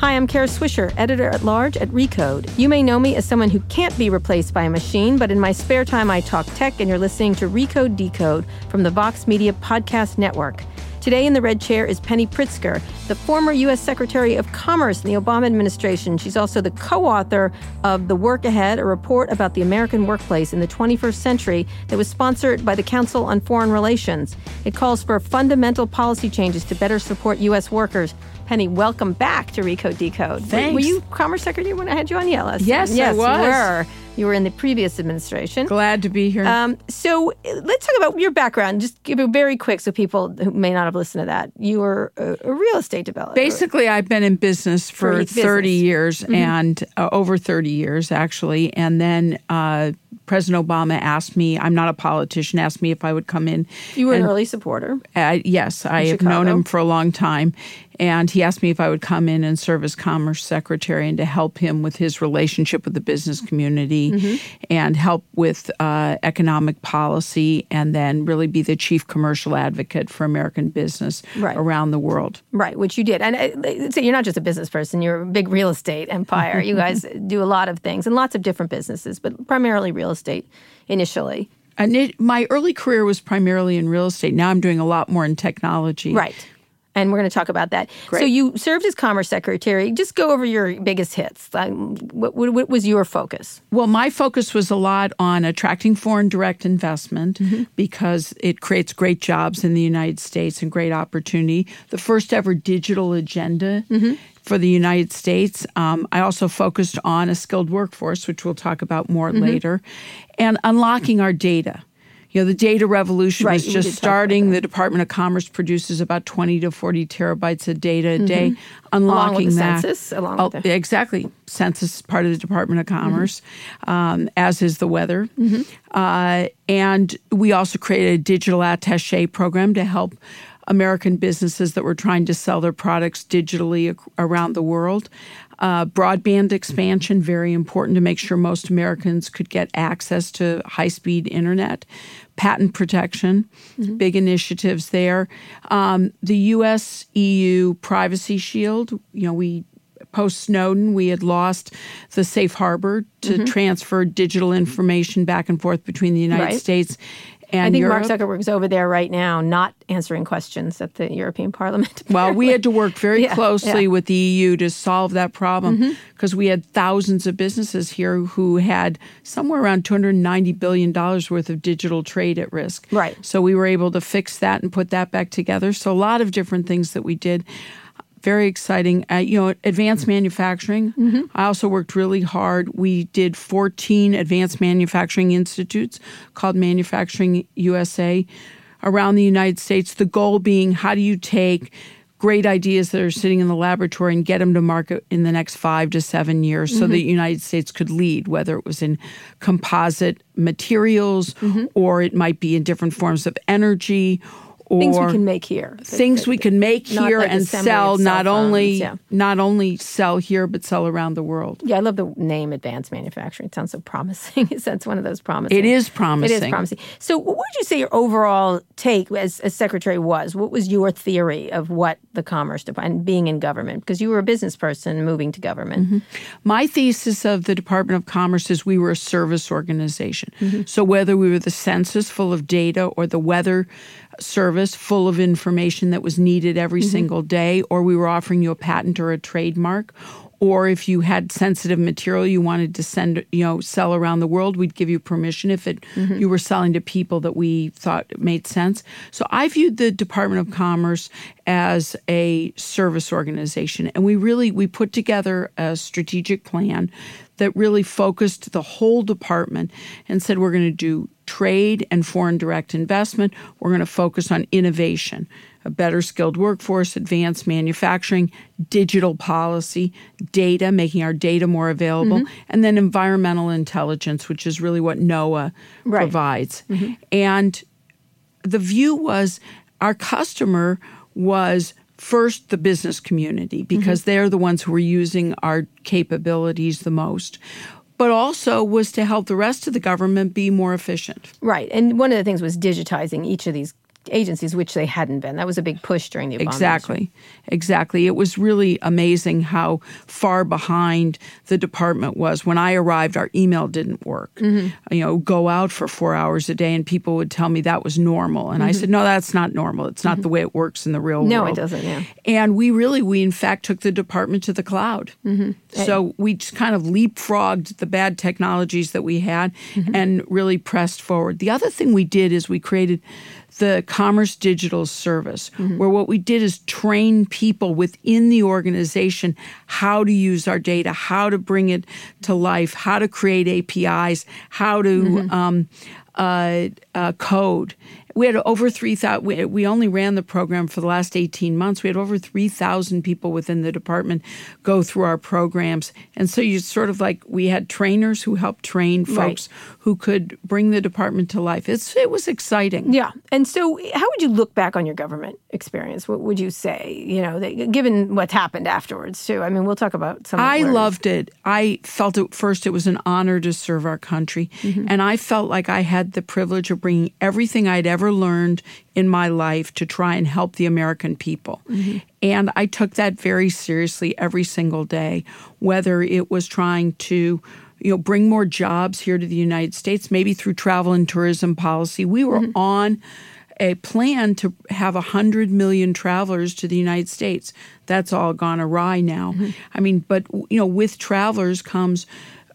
Hi, I'm Kara Swisher, editor at large at Recode. You may know me as someone who can't be replaced by a machine, but in my spare time, I talk tech, and you're listening to Recode Decode from the Vox Media Podcast Network. Today in the red chair is Penny Pritzker, the former U.S. Secretary of Commerce in the Obama administration. She's also the co author of The Work Ahead, a report about the American workplace in the 21st century that was sponsored by the Council on Foreign Relations. It calls for fundamental policy changes to better support U.S. workers. Penny, welcome back to Recode Decode. Thanks. Were you Commerce Secretary when I had you on? Yeah, last Yes, I yes, was. you were. You were in the previous administration. Glad to be here. Um, so uh, let's talk about your background. Just give it very quick so people who may not have listened to that. You were a, a real estate developer. Basically, I've been in business for, For business. 30 years and uh, over 30 years, actually. And then uh, President Obama asked me, I'm not a politician, asked me if I would come in. you were an early supporter. Uh, yes, I have known him for a long time. And he asked me if I would come in and serve as Commerce Secretary and to help him with his relationship with the business community Mm-hmm. and help with uh, economic policy and then really be the chief commercial advocate for American business Right. around the world. Right, which you did. And uh, so you're not just a business person, you're a big real estate empire. you guys do a lot of things and lots of different businesses, but primarily real estate initially. And it, my early career was primarily in real estate. Now I'm doing a lot more in technology. Right. And we're going to talk about that. So you served as Commerce Secretary. Just go over your biggest hits. Um, what, what, what was your focus? Well, my focus was a lot on attracting foreign direct investment because it creates great jobs in the United States and great opportunity. The first ever digital agenda for the United States. Um, I also focused on a skilled workforce, which we'll talk about more later, and unlocking our data. You know, the data revolution Right, we just did talk about starting. The Department of Commerce produces about 20 to 40 terabytes of data a day. Along Unlocking that. census, along Oh, with the- Exactly. Census is part of the Department of Commerce, um, as is the weather. Uh, and we also created a digital attache program to help American businesses that were trying to sell their products digitally ac- around the world. Uh, broadband expansion, very important to make sure most Americans could get access to high speed internet. Patent protection, big initiatives there. Um, the US EU Privacy Shield, you know, we post Snowden, we had lost the safe harbor to transfer digital information back and forth between the United Right. States and I think Europe. Mark Zuckerberg's over there right now, not answering questions at the European Parliament. well, we had to work very Yeah, closely yeah. Mm-hmm. with the EU to solve that problem because we had thousands of businesses here who had somewhere around $290 billion worth of digital trade at risk. Right. So we were able to fix that and put that back together. So a lot of different things that we did. Very exciting. Uh, you know, advanced manufacturing. Mm-hmm. I also worked really hard. We did 14 advanced manufacturing institutes called Manufacturing USA around the United States. The goal being how do you take great ideas that are sitting in the laboratory and get them to market in the next five to seven years so the United States could lead, whether it was in composite materials or it might be in different forms of energy Things we can make here. things we can make here like and sell not only phones, yeah. not only sell here but sell around the world. Yeah, I love the name advanced manufacturing. It sounds so promising. That's one of those promising. It is promising. It is promising. So, what would you say your overall take as, as secretary was? What was your theory of what the Commerce Department, being in government? Because you were a business person moving to government. Mm-hmm. My thesis of the Department of Commerce is we were a service organization. So whether we were the census full of data or the weather service full of information that was needed every mm-hmm. single day, or we were offering you a patent or a trademark, or if you had sensitive material you wanted to send, you know, sell around the world, we'd give you permission if it mm-hmm. you were selling to people that we thought made sense. So I viewed the Department of Commerce as a service organization, and we really we put together a strategic plan that really focused the whole department and said we're going to do trade and foreign direct investment. We're going to focus on innovation, a better skilled workforce, advanced manufacturing, digital policy, data, making our data more available, Mm-hmm. and then environmental intelligence, which is really what NOAA Right. provides. And the view was our customer was first the business community because they're the ones who are using our capabilities the most but also was to help the rest of the government be more efficient Right. And one of the things was digitizing each of these agencies, which they hadn't been. That was a big push during the Obama exactly, exactly. It was really amazing how far behind the department was. When I arrived, our email didn't work. Mm-hmm. You know, go out for four hours a day, and people would tell me that was normal, and mm-hmm. I said, no, that's not normal. It's not mm-hmm. the way it works in the real no, world. No, it doesn't. Yeah. And we really, we in fact took the department to the cloud. Mm-hmm. So we just kind of leapfrogged the bad technologies that we had, mm-hmm. and really pressed forward. The other thing we did is we created the Commerce Digital Service, mm-hmm. where what we did is train people within the organization how to use our data, how to bring it to life, how to create APIs, how to mm-hmm. um, uh, uh, code we had over 3,000. We, we only ran the program for the last 18 months. We had over 3,000 people within the department go through our programs. And so you sort of like, we had trainers who helped train folks right. who could bring the department to life. It's, it was exciting. Yeah. And so, how would you look back on your government experience? What would you say, you know, given what's happened afterwards, too? I mean, we'll talk about some I loved it. I felt at first it was an honor to serve our country. Mm-hmm. And I felt like I had the privilege of bringing everything I'd ever ever learned in my life to try and help the American people. Mm-hmm. And I took that very seriously every single day, whether it was trying to you know bring more jobs here to the United States maybe through travel and tourism policy we were mm-hmm. on a plan to have 100 million travelers to the United States that's all gone awry now mm-hmm. i mean but you know with travelers comes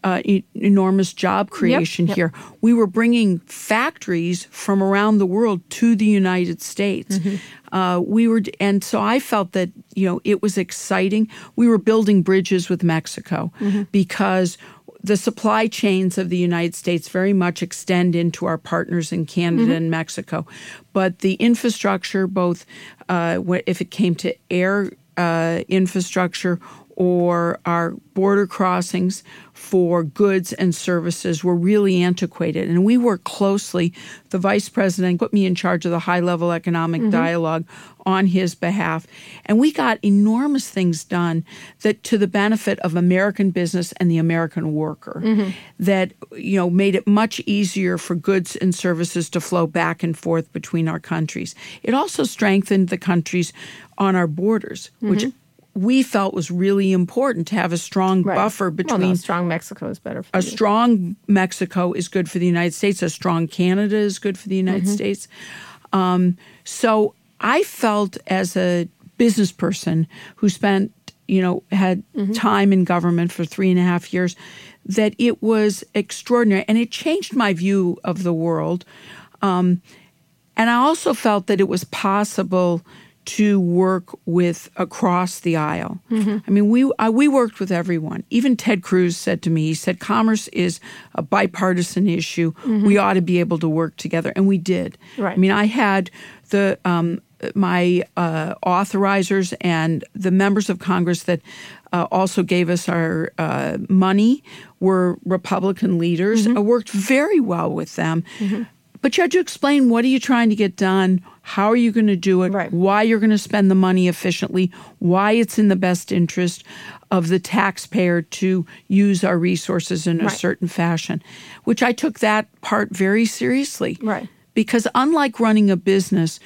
uh, e- enormous job creation yep, yep. here. We were bringing factories from around the world to the United States. Mm-hmm. Uh, we were, and so I felt that you know it was exciting. We were building bridges with Mexico mm-hmm. because the supply chains of the United States very much extend into our partners in Canada mm-hmm. and Mexico. But the infrastructure, both uh, if it came to air uh, infrastructure or our border crossings for goods and services were really antiquated. And we worked closely. The vice president put me in charge of the high level economic mm-hmm. dialogue on his behalf. And we got enormous things done that to the benefit of American business and the American worker mm-hmm. that, you know, made it much easier for goods and services to flow back and forth between our countries. It also strengthened the countries on our borders, mm-hmm. which we felt was really important to have a strong right. buffer between. Well, no, strong Mexico is better. A you. strong Mexico is good for the United States. A strong Canada is good for the United mm-hmm. States. Um, so I felt as a business person who spent, you know, had mm-hmm. time in government for three and a half years, that it was extraordinary, and it changed my view of the world. Um, and I also felt that it was possible to work with across the aisle. Mm-hmm. I mean, we I, we worked with everyone. Even Ted Cruz said to me, he said, "Commerce is a bipartisan issue. Mm-hmm. We ought to be able to work together," and we did. Right. I mean, I had the um, my uh, authorizers and the members of Congress that uh, also gave us our uh, money were Republican leaders. Mm-hmm. I worked very well with them. Mm-hmm. But you had to explain what are you trying to get done, how are you going to do it, right. why you're going to spend the money efficiently, why it's in the best interest of the taxpayer to use our resources in a right. certain fashion, which I took that part very seriously. Right. Because unlike running a business,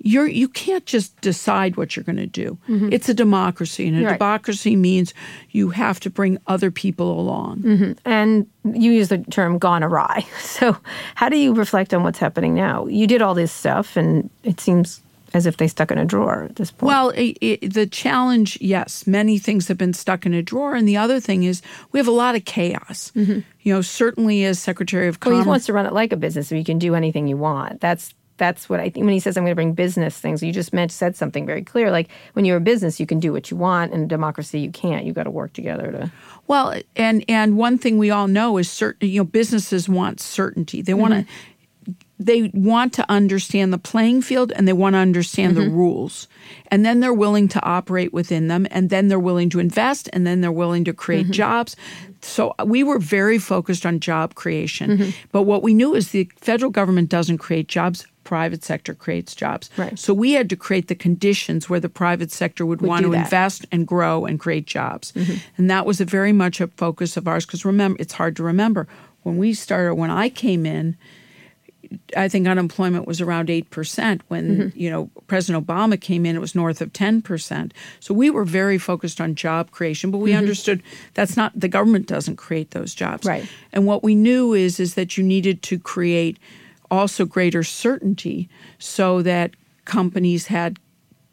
you're you can't just decide what you're going to do. Mm-hmm. It's a democracy, and a right. democracy means you have to bring other people along. Mm-hmm. And you use the term "gone awry." So, how do you reflect on what's happening now? You did all this stuff, and it seems as if they stuck in a drawer at this point. Well, it, it, the challenge, yes, many things have been stuck in a drawer, and the other thing is we have a lot of chaos. Mm-hmm. You know, certainly as Secretary of Commerce, well, he wants to run it like a business, so you can do anything you want. That's that's what I think when he says I'm going to bring business things. You just meant said something very clear. Like when you're a business, you can do what you want, and democracy, you can't. You got to work together to. Well, and and one thing we all know is certain. You know, businesses want certainty. They want to. Mm-hmm. They want to understand the playing field and they want to understand mm-hmm. the rules. And then they're willing to operate within them. And then they're willing to invest. And then they're willing to create mm-hmm. jobs. So we were very focused on job creation. Mm-hmm. But what we knew is the federal government doesn't create jobs private sector creates jobs. Right. So we had to create the conditions where the private sector would, would want to that. invest and grow and create jobs. Mm-hmm. And that was a very much a focus of ours because remember, it's hard to remember when we started, when I came in, I think unemployment was around 8% when, Mm-hmm. you know, President Obama came in, it was north of 10%. So we were very focused on job creation, but we understood that's not the government doesn't create those jobs. Mm-hmm. Right. And what we knew is is that you needed to create also greater certainty so that companies had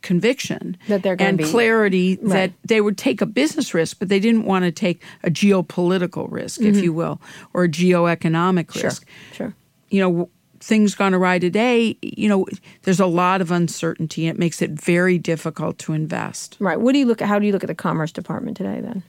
conviction That they're and be- clarity Right. that they would take a business risk, but they didn't want to take a geopolitical risk, if you will, or a geoeconomic Mm-hmm. Sure. risk Sure. you know things gone awry today you know there's a lot of uncertainty and it makes it very difficult to invest Right. What do you look at? How do you look at the Commerce Department today then?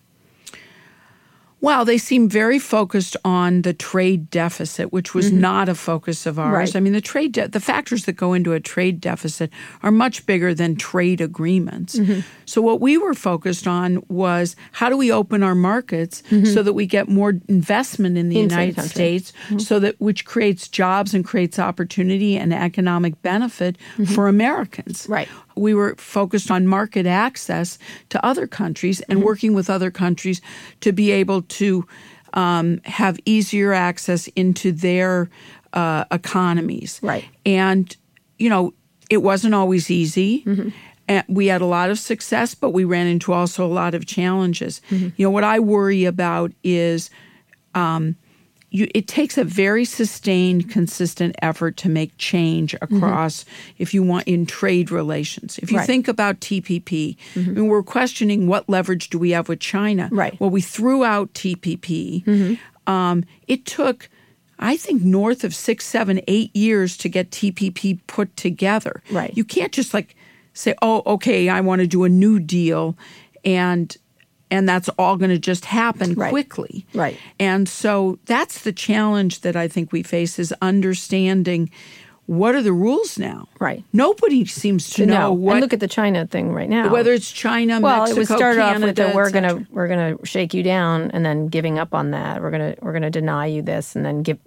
Well they seem very focused on the trade deficit which was not a focus of ours Mm-hmm. Right. i mean the trade de- the factors that go into a trade deficit are much bigger than trade agreements Mm-hmm. so what we were focused on was how do we open our markets so that we get more investment in the Mm-hmm. Inside united country. states so that which creates jobs and creates opportunity and economic benefit for americans Mm-hmm. Right. We were focused on market access to other countries and Mm-hmm. working with other countries to be able to um, have easier access into their uh, economies. Right. And, you know, it wasn't always easy. Mm-hmm. And we had a lot of success, but we ran into also a lot of challenges. Mm-hmm. You know, what I worry about is you, it takes a very sustained, consistent effort to make change across, mm-hmm. if you want, in trade relations. If you Right. think about TPP, I mean, mm-hmm. we're questioning what leverage do we have with China. Right. Well, we threw out TPP. Mm-hmm. Um, it took, I think, north of six, seven, eight years to get TPP put together. Right. You can't just like say, "Oh, okay, I want to do a new deal," and and that's all going to just happen Right. quickly. Right. And so that's the challenge that I think we face is understanding what are the rules now. Right. Nobody seems to To know know. what and look at the China thing right now. whether it's China, well, Mexico, it was started Canada, off with the, we're gonna we're gonna shake you down, and then giving up on that. We're gonna we're gonna deny you this, and then give.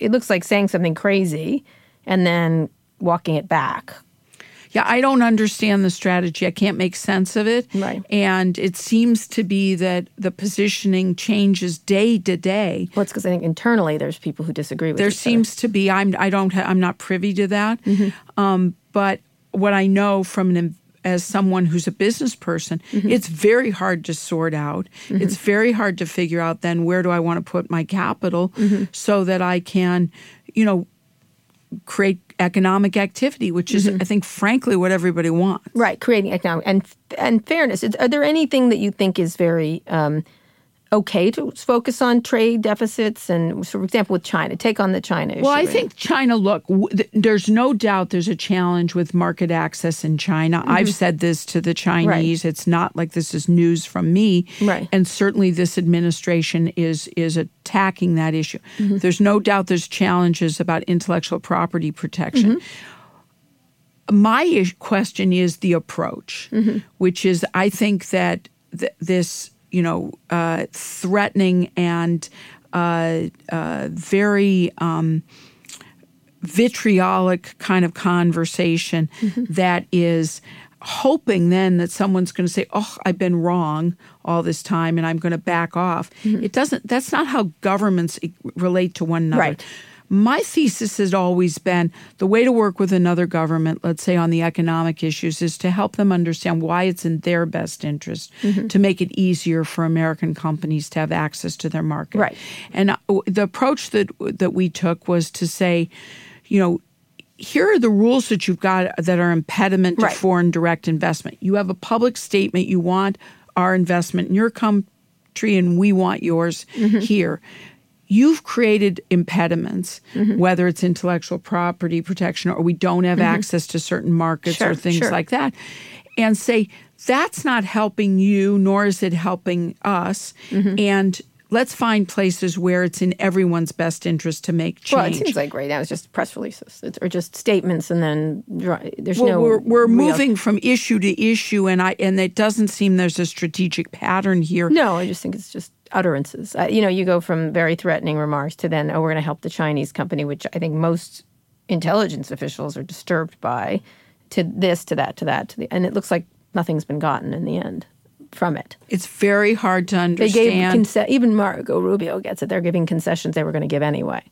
It looks like saying something crazy, and then walking it back. Yeah, I don't understand the strategy. I can't make sense of it. Right. And it seems to be that the positioning changes day to day. Well, it's because I think internally there's people who disagree with. There each other. seems to be. I'm. I don't. Ha- I'm not privy to that. Mm-hmm. Um, but what I know from an as someone who's a business person, Mm-hmm. it's very hard to sort out. It's very hard to figure out then where do I want to put my capital Mm-hmm. so that I can, you know, create economic activity, which is, I think, frankly, what everybody wants. right creating economic and and fairness. Are there anything that you think is very um, okay to focus on trade deficits and, so for example, with China, take on the China issue? Well, I right think China, look, w- th- there's no doubt there's a challenge with market access in China. Mm-hmm. I've said this to the Chinese. It's not like this is news from me. Right. And certainly this administration is is attacking that issue. Mm-hmm. There's no doubt there's challenges about intellectual property protection. Mm-hmm. My question is the approach, which is I think that th- this, you know, uh, threatening and uh, uh, very um, vitriolic kind of conversation that is hoping then that someone's going to say, "Oh, I've been wrong all this time and I'm going to back off." It doesn't that's not how governments relate to one another. Right. My thesis has always been the way to work with another government, let's say on the economic issues, is to help them understand why it's in their best interest to make it easier for American companies to have access to their market. Right. And uh, the approach that that we took was to say, you know, here are the rules that you've got that are impediment to Right. foreign direct investment. You have a public statement you want our investment in your country and we want yours Mm-hmm. here. You've created impediments, Mm-hmm. whether it's intellectual property protection or we don't have access to certain markets Sure, or things sure. like that. And say, that's not helping you, nor is it helping us. Mm-hmm. And let's find places where it's in everyone's best interest to make change. Well, it seems like right now it's just press releases it's, or just statements, and then there's Well, no. we're we're real- moving from issue to issue, and I and it doesn't seem there's a strategic pattern here. No, I just think it's just utterances. Uh, you know, you go from very threatening remarks to then, oh, we're going to help the Chinese company, which I think most intelligence officials are disturbed by, to this, to that, to that, to the, and it looks like nothing's been gotten in the end from it. It's very hard to understand. They gave conce- even Marco Rubio gets it. They're giving concessions they were going to give anyway.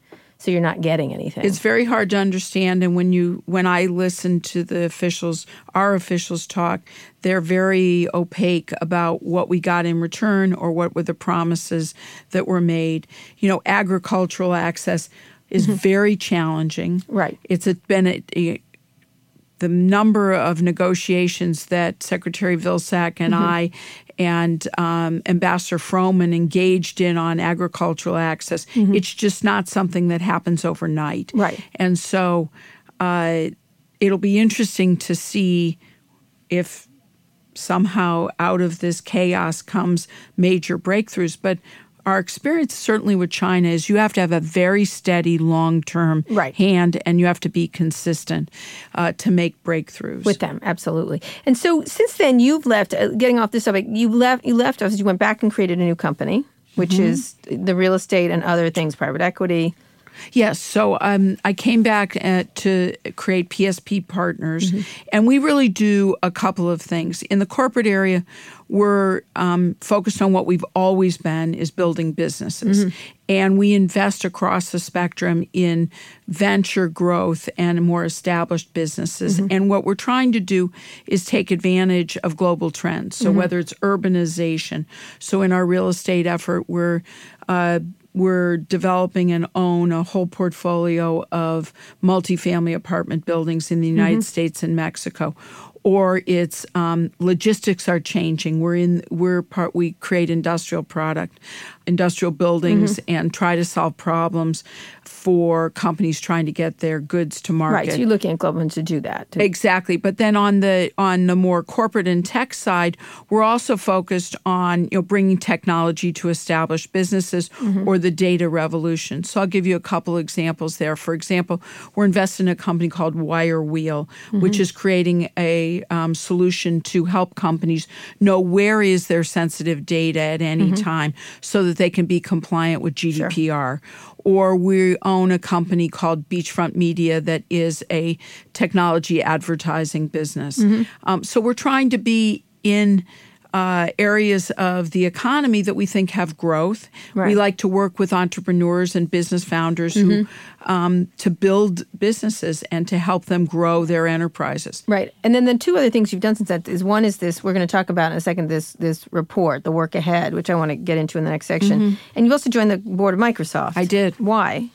So you're not getting anything. It's very hard to understand and when you when I listen to the officials, our officials talk, they're very opaque about what we got in return or what were the promises that were made. You know, agricultural access is mm-hmm. very challenging. Right. It's a, been a, a the number of negotiations that Secretary Vilsack and mm-hmm. I and um, Ambassador Froman engaged in on agricultural access, mm-hmm. it's just not something that happens overnight. Right. And so uh, it'll be interesting to see if somehow out of this chaos comes major breakthroughs. But our experience certainly with China is you have to have a very steady long term right. hand and you have to be consistent uh, to make breakthroughs with them absolutely and so since then you've left uh, getting off this subject you left you left us you went back and created a new company which mm-hmm. is the real estate and other things private equity Yes. So um, I came back at, uh, to create PSP Partners, mm-hmm. and we really do a couple of things. In the corporate area, we're um, focused on what we've always been is building businesses. Mm-hmm. And we invest across the spectrum in venture growth and more established businesses. Mm-hmm. And what we're trying to do is take advantage of global trends. So, mm-hmm. whether it's urbanization, so in our real estate effort, we're uh, we're developing and own a whole portfolio of multifamily apartment buildings in the United mm-hmm. States and Mexico or it's um, logistics are changing. We're in we're part we create industrial product, industrial buildings, mm-hmm. and try to solve problems for companies trying to get their goods to market. Right, so you're looking at Global to do that. Exactly, but then on the on the more corporate and tech side, we're also focused on you know bringing technology to established businesses mm-hmm. or the data revolution. So I'll give you a couple examples there. For example, we're invested in a company called Wirewheel, mm-hmm. which is creating a um, solution to help companies know where is their sensitive data at any mm-hmm. time, so that they can be compliant with GDPR. Sure or we own a company called Beachfront Media that is a technology advertising business. Mm-hmm. Um, so we're trying to be in uh, areas of the economy that we think have growth. Right. We like to work with entrepreneurs and business founders mm-hmm. who um, to build businesses and to help them grow their enterprises. Right, and then the two other things you've done since that is one is this we're going to talk about in a second this this report, the work ahead, which I want to get into in the next section. Mm-hmm. And you also joined the board of Microsoft. I did. Why?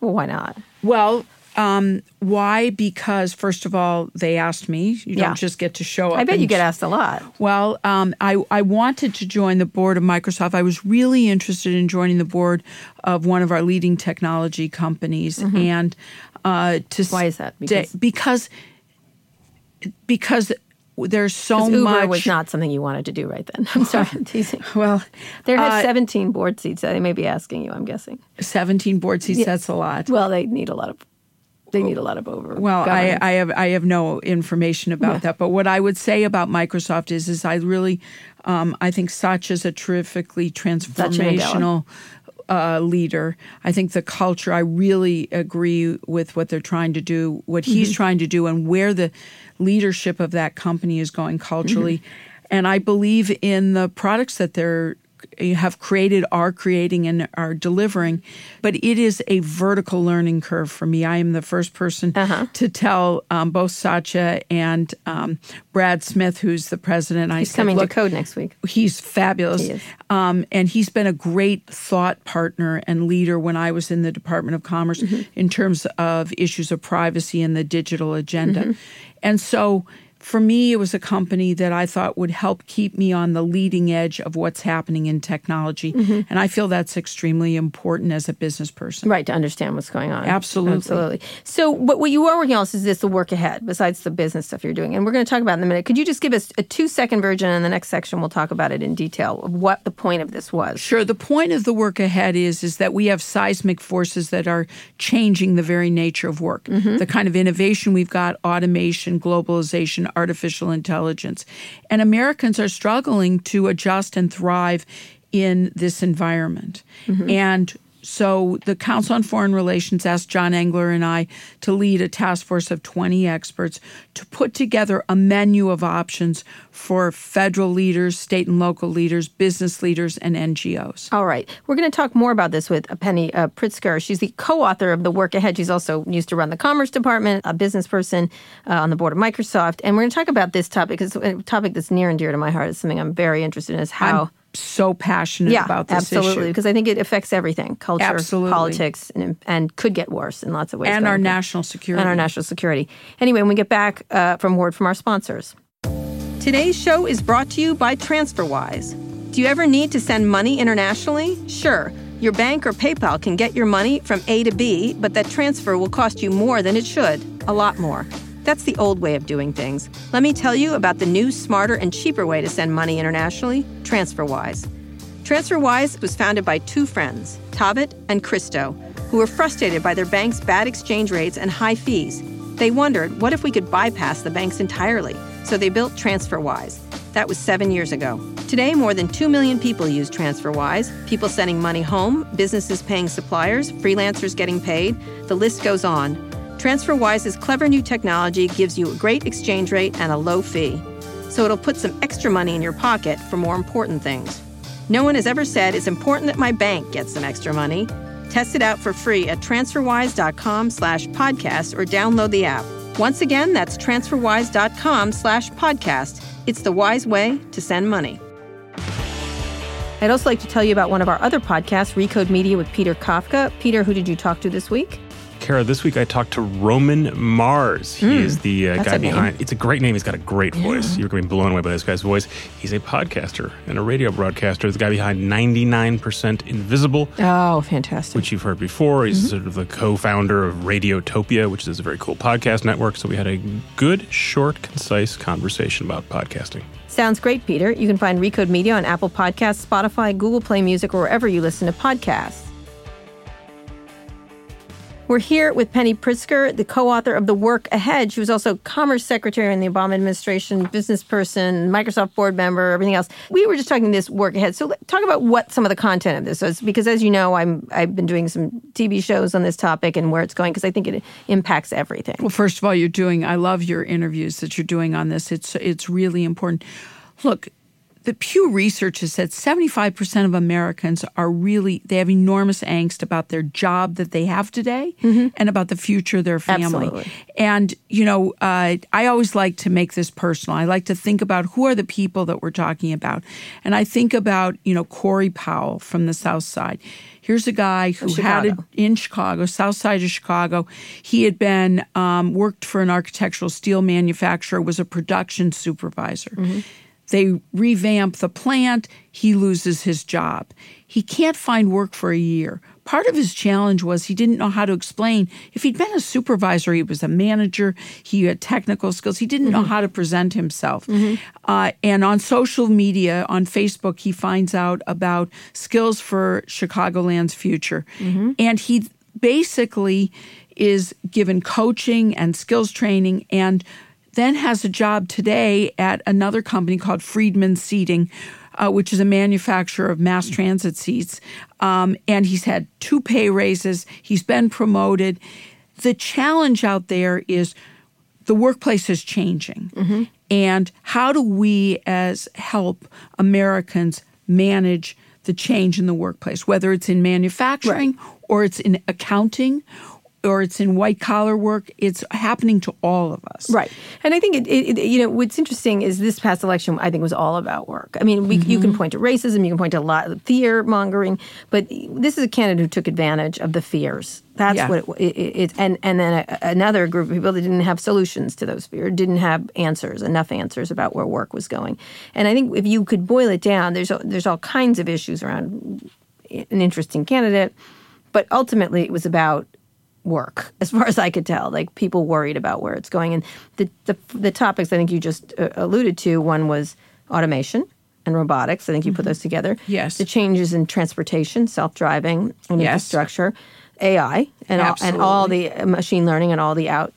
Well, why not? Well, um, why? Because first of all, they asked me. You yeah. don't just get to show up. I bet you get asked a lot. Well, um, I I wanted to join the board of Microsoft. I was really interested in joining the board of one of our leading technology companies, mm-hmm. and uh, to why is that? Because because, because there's so Uber much. was not something you wanted to do right then. I'm sorry, I'm teasing. Well, there are uh, 17 board seats. They may be asking you. I'm guessing 17 board seats. Yeah. That's a lot. Well, they need a lot of they need a lot of over. Well, I, I, have I have no information about yeah. that, but what I would say about Microsoft is is I really um, I think Satya's a terrifically transformational uh, leader. I think the culture. I really agree with what they're trying to do, what mm-hmm. he's trying to do, and where the leadership of that company is going culturally. Mm-hmm. And I believe in the products that they're have created, are creating, and are delivering. But it is a vertical learning curve for me. I am the first person uh-huh. to tell um, both Satya and um, Brad Smith, who's the president. He's I said, coming to Code next week. He's fabulous. He um, and he's been a great thought partner and leader when I was in the Department of Commerce mm-hmm. in terms of issues of privacy and the digital agenda. Mm-hmm. And so for me, it was a company that I thought would help keep me on the leading edge of what's happening in technology. Mm-hmm. And I feel that's extremely important as a business person. Right, to understand what's going on. Absolutely. Absolutely. So, what, what you are working on is this the work ahead, besides the business stuff you're doing. And we're going to talk about in a minute. Could you just give us a two second version, and the next section we'll talk about it in detail of what the point of this was? Sure. The point of the work ahead is, is that we have seismic forces that are changing the very nature of work. Mm-hmm. The kind of innovation we've got, automation, globalization, artificial intelligence. And Americans are struggling to adjust and thrive in this environment. Mm-hmm. And so the Council on Foreign Relations asked John Engler and I to lead a task force of 20 experts to put together a menu of options for federal leaders, state and local leaders, business leaders, and NGOs. All right. We're going to talk more about this with Penny uh, Pritzker. She's the co author of The Work Ahead. She's also used to run the Commerce Department, a business person uh, on the board of Microsoft. And we're going to talk about this topic because a topic that's near and dear to my heart is something I'm very interested in is how. I'm so passionate yeah, about this absolutely, issue. because I think it affects everything culture, Absolutely. politics, and, and could get worse in lots of ways. and our forward. national security. and our national security. Anyway, when we get back uh, from word from our sponsors. Today's show is brought to you by TransferWise. Do you ever need to send money internationally? Sure. Your bank or PayPal can get your money from A to B, but that transfer will cost you more than it should, a lot more. That's the old way of doing things. Let me tell you about the new, smarter, and cheaper way to send money internationally TransferWise. TransferWise was founded by two friends, Taavet and Kristo, who were frustrated by their bank's bad exchange rates and high fees. They wondered, what if we could bypass the banks entirely? So they built TransferWise. That was seven years ago. Today, more than 2 million people use TransferWise people sending money home, businesses paying suppliers, freelancers getting paid. The list goes on. TransferWise's clever new technology gives you a great exchange rate and a low fee. So it'll put some extra money in your pocket for more important things. No one has ever said it's important that my bank gets some extra money. Test it out for free at transferwise.com slash podcast or download the app. Once again, that's transferwise.com slash podcast. It's the wise way to send money. I'd also like to tell you about one of our other podcasts, Recode Media with Peter Kafka. Peter, who did you talk to this week? Kara, this week I talked to Roman Mars. He is the uh, guy a name. behind. It's a great name. He's got a great voice. You're going to be blown away by this guy's voice. He's a podcaster and a radio broadcaster. The guy behind 99% Invisible, Oh, fantastic. which you've heard before. He's sort of the co-founder of Radiotopia, which is a very cool podcast network. So we had a good, short, concise conversation about podcasting. Sounds great, Peter. You can find Recode Media on Apple Podcasts, Spotify, Google Play Music, or wherever you listen to podcasts. We're here with Penny Pritzker, the co-author of The Work Ahead. She was also Commerce Secretary in the Obama administration, business person, Microsoft board member, everything else. We were just talking this Work Ahead. So talk about what some of the content of this is, because as you know, I'm I've been doing some TV shows on this topic and where it's going, because I think it impacts everything. Well, first of all, you're doing. I love your interviews that you're doing on this. It's it's really important. Look, the Pew Research has said 75% of Americans are really they have enormous angst about their job that they have today and about the future of their family. Absolutely. And you know, uh, I always like to make this personal. I like to think about who are the people that we're talking about, and I think about you know Corey Powell from the South Side. Here's a guy who had it in Chicago, south side of Chicago. He had been um, worked for an architectural steel manufacturer, was a production supervisor. They revamp the plant. He loses his job. He can't find work for a year. Part of his challenge was he didn't know how to explain. If he'd been a supervisor, he was a manager, he had technical skills, he didn't know mm-hmm. how to present himself. Mm-hmm. Uh, and on social media, on Facebook, he finds out about skills for Chicagoland's future. Mm-hmm. And he basically is given coaching and skills training and then has a job today at another company called Freedman Seating, uh, which is a manufacturer of mass transit seats. Um, and he's had two pay raises, he's been promoted. The challenge out there is the workplace is changing. And how do we, as help Americans, manage the change in the workplace, whether it's in manufacturing or it's in accounting or it's in white collar work? It's happening to all of us. Right. And I think it, it, you know what's interesting is this past election I think was all about work. I mean, we, you Mm-hmm. can point to racism, you can point to a lot of fear mongering, but this is a candidate who took advantage of the fears. That's Yeah. what it, and and then a, another group of people that didn't have solutions to those fears, didn't have answers, enough answers about where work was going. And I think if you could boil it down, there's there's all kinds of issues around an interesting candidate, but ultimately it was about work, as far as I could tell. Like people worried about where it's going, and the the, the topics I think you just uh, alluded to. One was automation and robotics. I think you put those together. Mm-hmm. Yes. The changes in transportation, self driving, and Yes. infrastructure, AI, and all, and all the uh, machine learning and all the out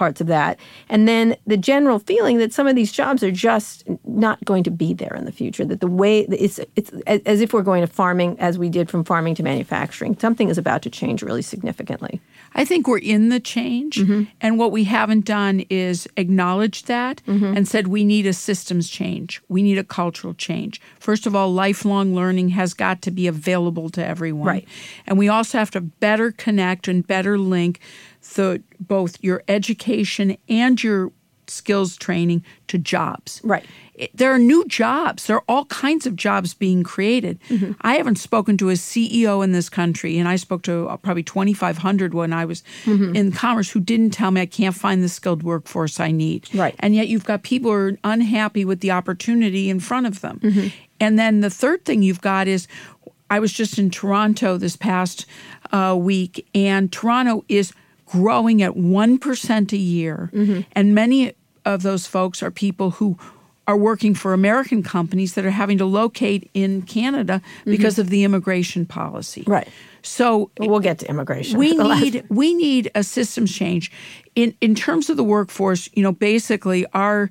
parts of that. And then the general feeling that some of these jobs are just not going to be there in the future. That the way it's it's as if we're going to farming as we did from farming to manufacturing. Something is about to change really significantly. I think we're in the change, mm-hmm. and what we haven't done is acknowledged that mm-hmm. and said we need a systems change. We need a cultural change. First of all, lifelong learning has got to be available to everyone, right? And we also have to better connect and better link the both your education and your skills training to jobs. Right. There are new jobs. There are all kinds of jobs being created. Mm-hmm. I haven't spoken to a CEO in this country, and I spoke to uh, probably 2,500 when I was mm-hmm. in commerce who didn't tell me I can't find the skilled workforce I need. Right. And yet you've got people who are unhappy with the opportunity in front of them. Mm-hmm. And then the third thing you've got is I was just in Toronto this past uh, week, and Toronto is growing at 1% a year. Mm-hmm. And many of those folks are people who are working for American companies that are having to locate in Canada mm-hmm. because of the immigration policy. Right. So well, get to immigration. We need we need a systems change in in terms of the workforce. You know, basically our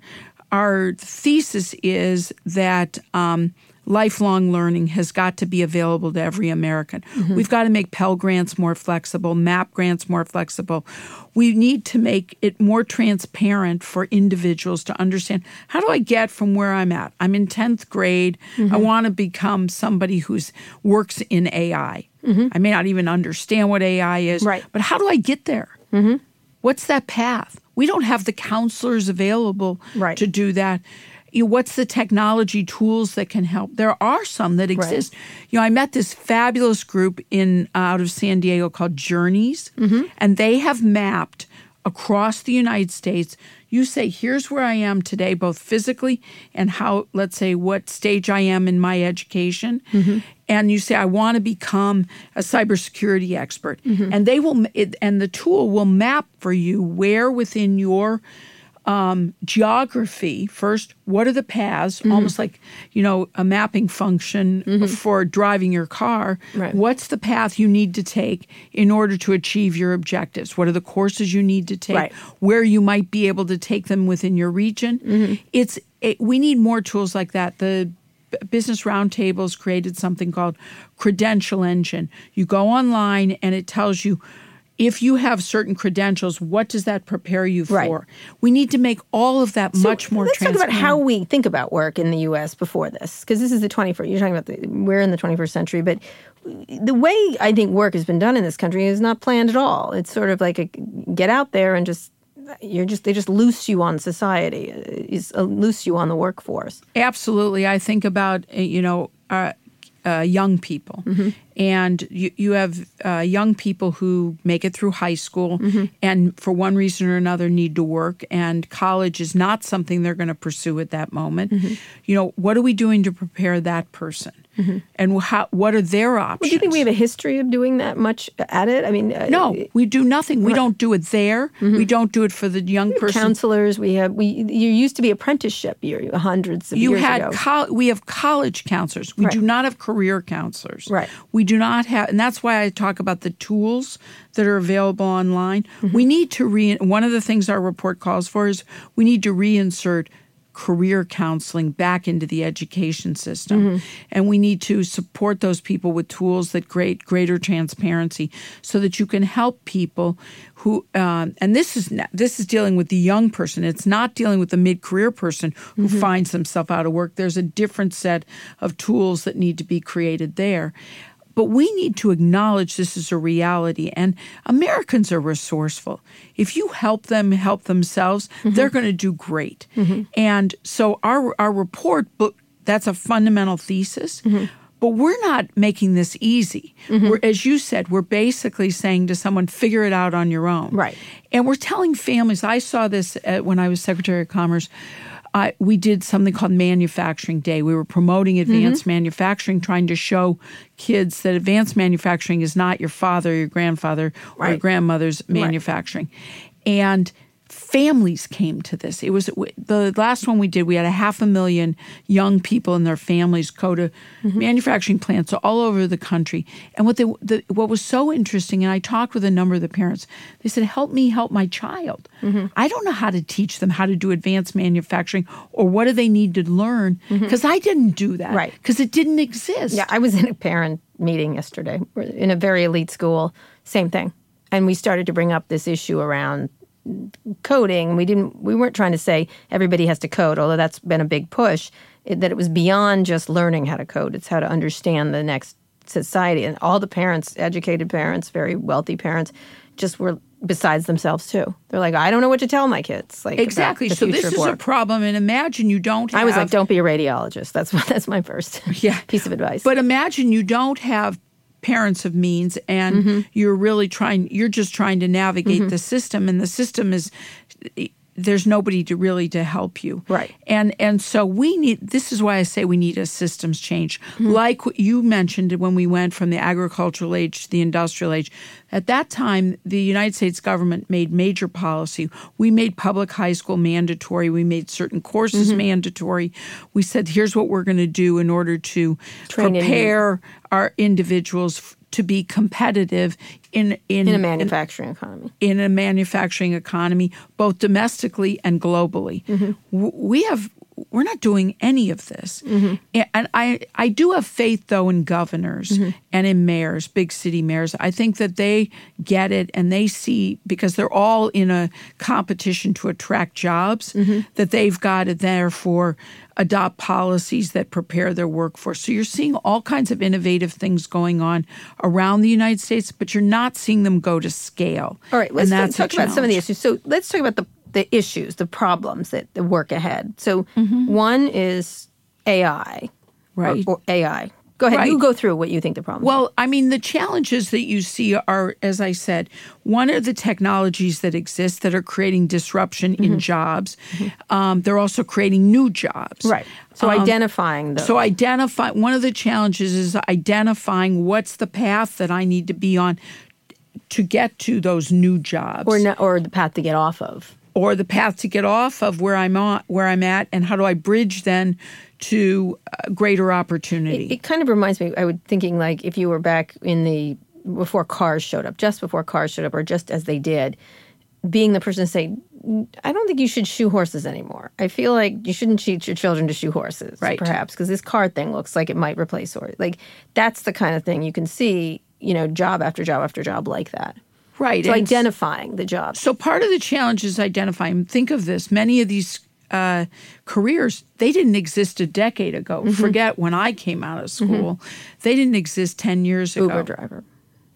our thesis is that um, lifelong learning has got to be available to every American. Mm-hmm. We've got to make Pell Grants more flexible, MAP grants more flexible. We need to make it more transparent for individuals to understand how do I get from where I'm at? I'm in 10th grade. Mm-hmm. I want to become somebody who works in AI. Mm-hmm. I may not even understand what AI is, right. but how do I get there? Mm-hmm. What's that path? We don't have the counselors available right. to do that you know, what's the technology tools that can help? There are some that exist. Right. You know, I met this fabulous group in uh, out of San Diego called Journeys, mm-hmm. and they have mapped across the United States. You say, here's where I am today, both physically and how, let's say, what stage I am in my education. Mm-hmm. And you say, I want to become a cybersecurity expert. Mm-hmm. And they will, it, and the tool will map for you where within your um, geography first. What are the paths? Mm-hmm. Almost like you know a mapping function mm-hmm. for driving your car. Right. What's the path you need to take in order to achieve your objectives? What are the courses you need to take? Right. Where you might be able to take them within your region? Mm-hmm. It's it, we need more tools like that. The Business Roundtables created something called Credential Engine. You go online and it tells you if you have certain credentials, what does that prepare you for? Right. We need to make all of that so much more. Let's talk about how we think about work in the U.S. before this, because this is the 21st. You're talking about the, we're in the 21st century, but the way I think work has been done in this country is not planned at all. It's sort of like a get out there and just you're just they just loose you on society, is uh, loose you on the workforce. Absolutely, I think about uh, you know. Uh, uh, young people. Mm-hmm. And you, you have uh, young people who make it through high school mm-hmm. and for one reason or another need to work, and college is not something they're going to pursue at that moment. Mm-hmm. You know, what are we doing to prepare that person? Mm-hmm. And how, what are their options? Well, do you think we have a history of doing that much at it? I mean, uh, no, we do nothing. We don't do it there. Mm-hmm. We don't do it for the young person. Counselors, we have. We you used to be apprenticeship year hundreds of you years had ago. Co- we have college counselors. We right. do not have career counselors. Right. We do not have, and that's why I talk about the tools that are available online. Mm-hmm. We need to re. One of the things our report calls for is we need to reinsert career counseling back into the education system. Mm-hmm. And we need to support those people with tools that create greater transparency so that you can help people who, um, and this is, this is dealing with the young person. It's not dealing with the mid career person who mm-hmm. finds himself out of work. There's a different set of tools that need to be created there. But we need to acknowledge this is a reality. And Americans are resourceful. If you help them help themselves, mm-hmm. they're going to do great. Mm-hmm. And so our, our report, that's a fundamental thesis. Mm-hmm. But we're not making this easy. Mm-hmm. We're, as you said, we're basically saying to someone, figure it out on your own. Right. And we're telling families, I saw this when I was Secretary of Commerce uh, we did something called Manufacturing Day. We were promoting advanced mm-hmm. manufacturing, trying to show kids that advanced manufacturing is not your father, your grandfather, or your grandmother's manufacturing. Right. And families came to this. It was the last one we did. We had a half a million young people and their families go to mm-hmm. manufacturing plants all over the country. And what they the, what was so interesting, and I talked with a number of the parents. They said, "Help me help my child. Mm-hmm. I don't know how to teach them how to do advanced manufacturing or what do they need to learn because mm-hmm. I didn't do that. Right? Because it didn't exist. Yeah, I was in a parent meeting yesterday in a very elite school. Same thing." and we started to bring up this issue around coding. We didn't we weren't trying to say everybody has to code, although that's been a big push. It, that it was beyond just learning how to code. It's how to understand the next society. And all the parents, educated parents, very wealthy parents, just were besides themselves too. They're like, I don't know what to tell my kids. Like exactly. So this is a problem. And imagine you don't. Have, I was like, don't be a radiologist. That's that's my first yeah. piece of advice. But imagine you don't have parents of means and mm-hmm. you're really trying you're just trying to navigate mm-hmm. the system and the system is there's nobody to really to help you. Right. And and so we need this is why i say we need a systems change. Mm-hmm. like you mentioned when we went from the agricultural age to the industrial age at that time the united states government made major policy. We made public high school mandatory. We made certain courses mm-hmm. mandatory. We said here's what we're going to do in order to prepare our individuals to be competitive in in, in a manufacturing in, economy. In a manufacturing economy, both domestically and globally, mm-hmm. we have we're not doing any of this. Mm-hmm. And I, I do have faith, though, in governors mm-hmm. and in mayors, big city mayors. I think that they get it and they see, because they're all in a competition to attract jobs, mm-hmm. that they've got to therefore adopt policies that prepare their workforce. So you're seeing all kinds of innovative things going on around the United States, but you're not seeing them go to scale. All right, let's talk about some of the issues. So let's talk about the the issues, the problems that, that work ahead. So mm-hmm. one is AI, right? Or, or AI. Go ahead. Right. You go through what you think the problem. Well, I mean, the challenges that you see are, as I said, one are the technologies that exist that are creating disruption mm-hmm. in jobs. Mm-hmm. Um, they're also creating new jobs. Right. So um, identifying those. So identify. One of the challenges is identifying what's the path that I need to be on to get to those new jobs, or no, or the path to get off of or the path to get off of where I'm on, where I'm at, and how do I bridge then to uh, greater opportunity? It, it, kind of reminds me. I was thinking like if you were back in the before cars showed up, just before cars showed up, or just as they did, being the person to say, I don't think you should shoe horses anymore. I feel like you shouldn't teach your children to shoe horses, right? Perhaps because this car thing looks like it might replace horses. Like that's the kind of thing you can see, you know, job after job after job like that. Right. So identifying the job. So part of the challenge is identifying. Think of this: many of these uh, careers they didn't exist a decade ago. Mm-hmm. Forget when I came out of mm-hmm. school; mm-hmm. they didn't exist ten years ago. Uber driver.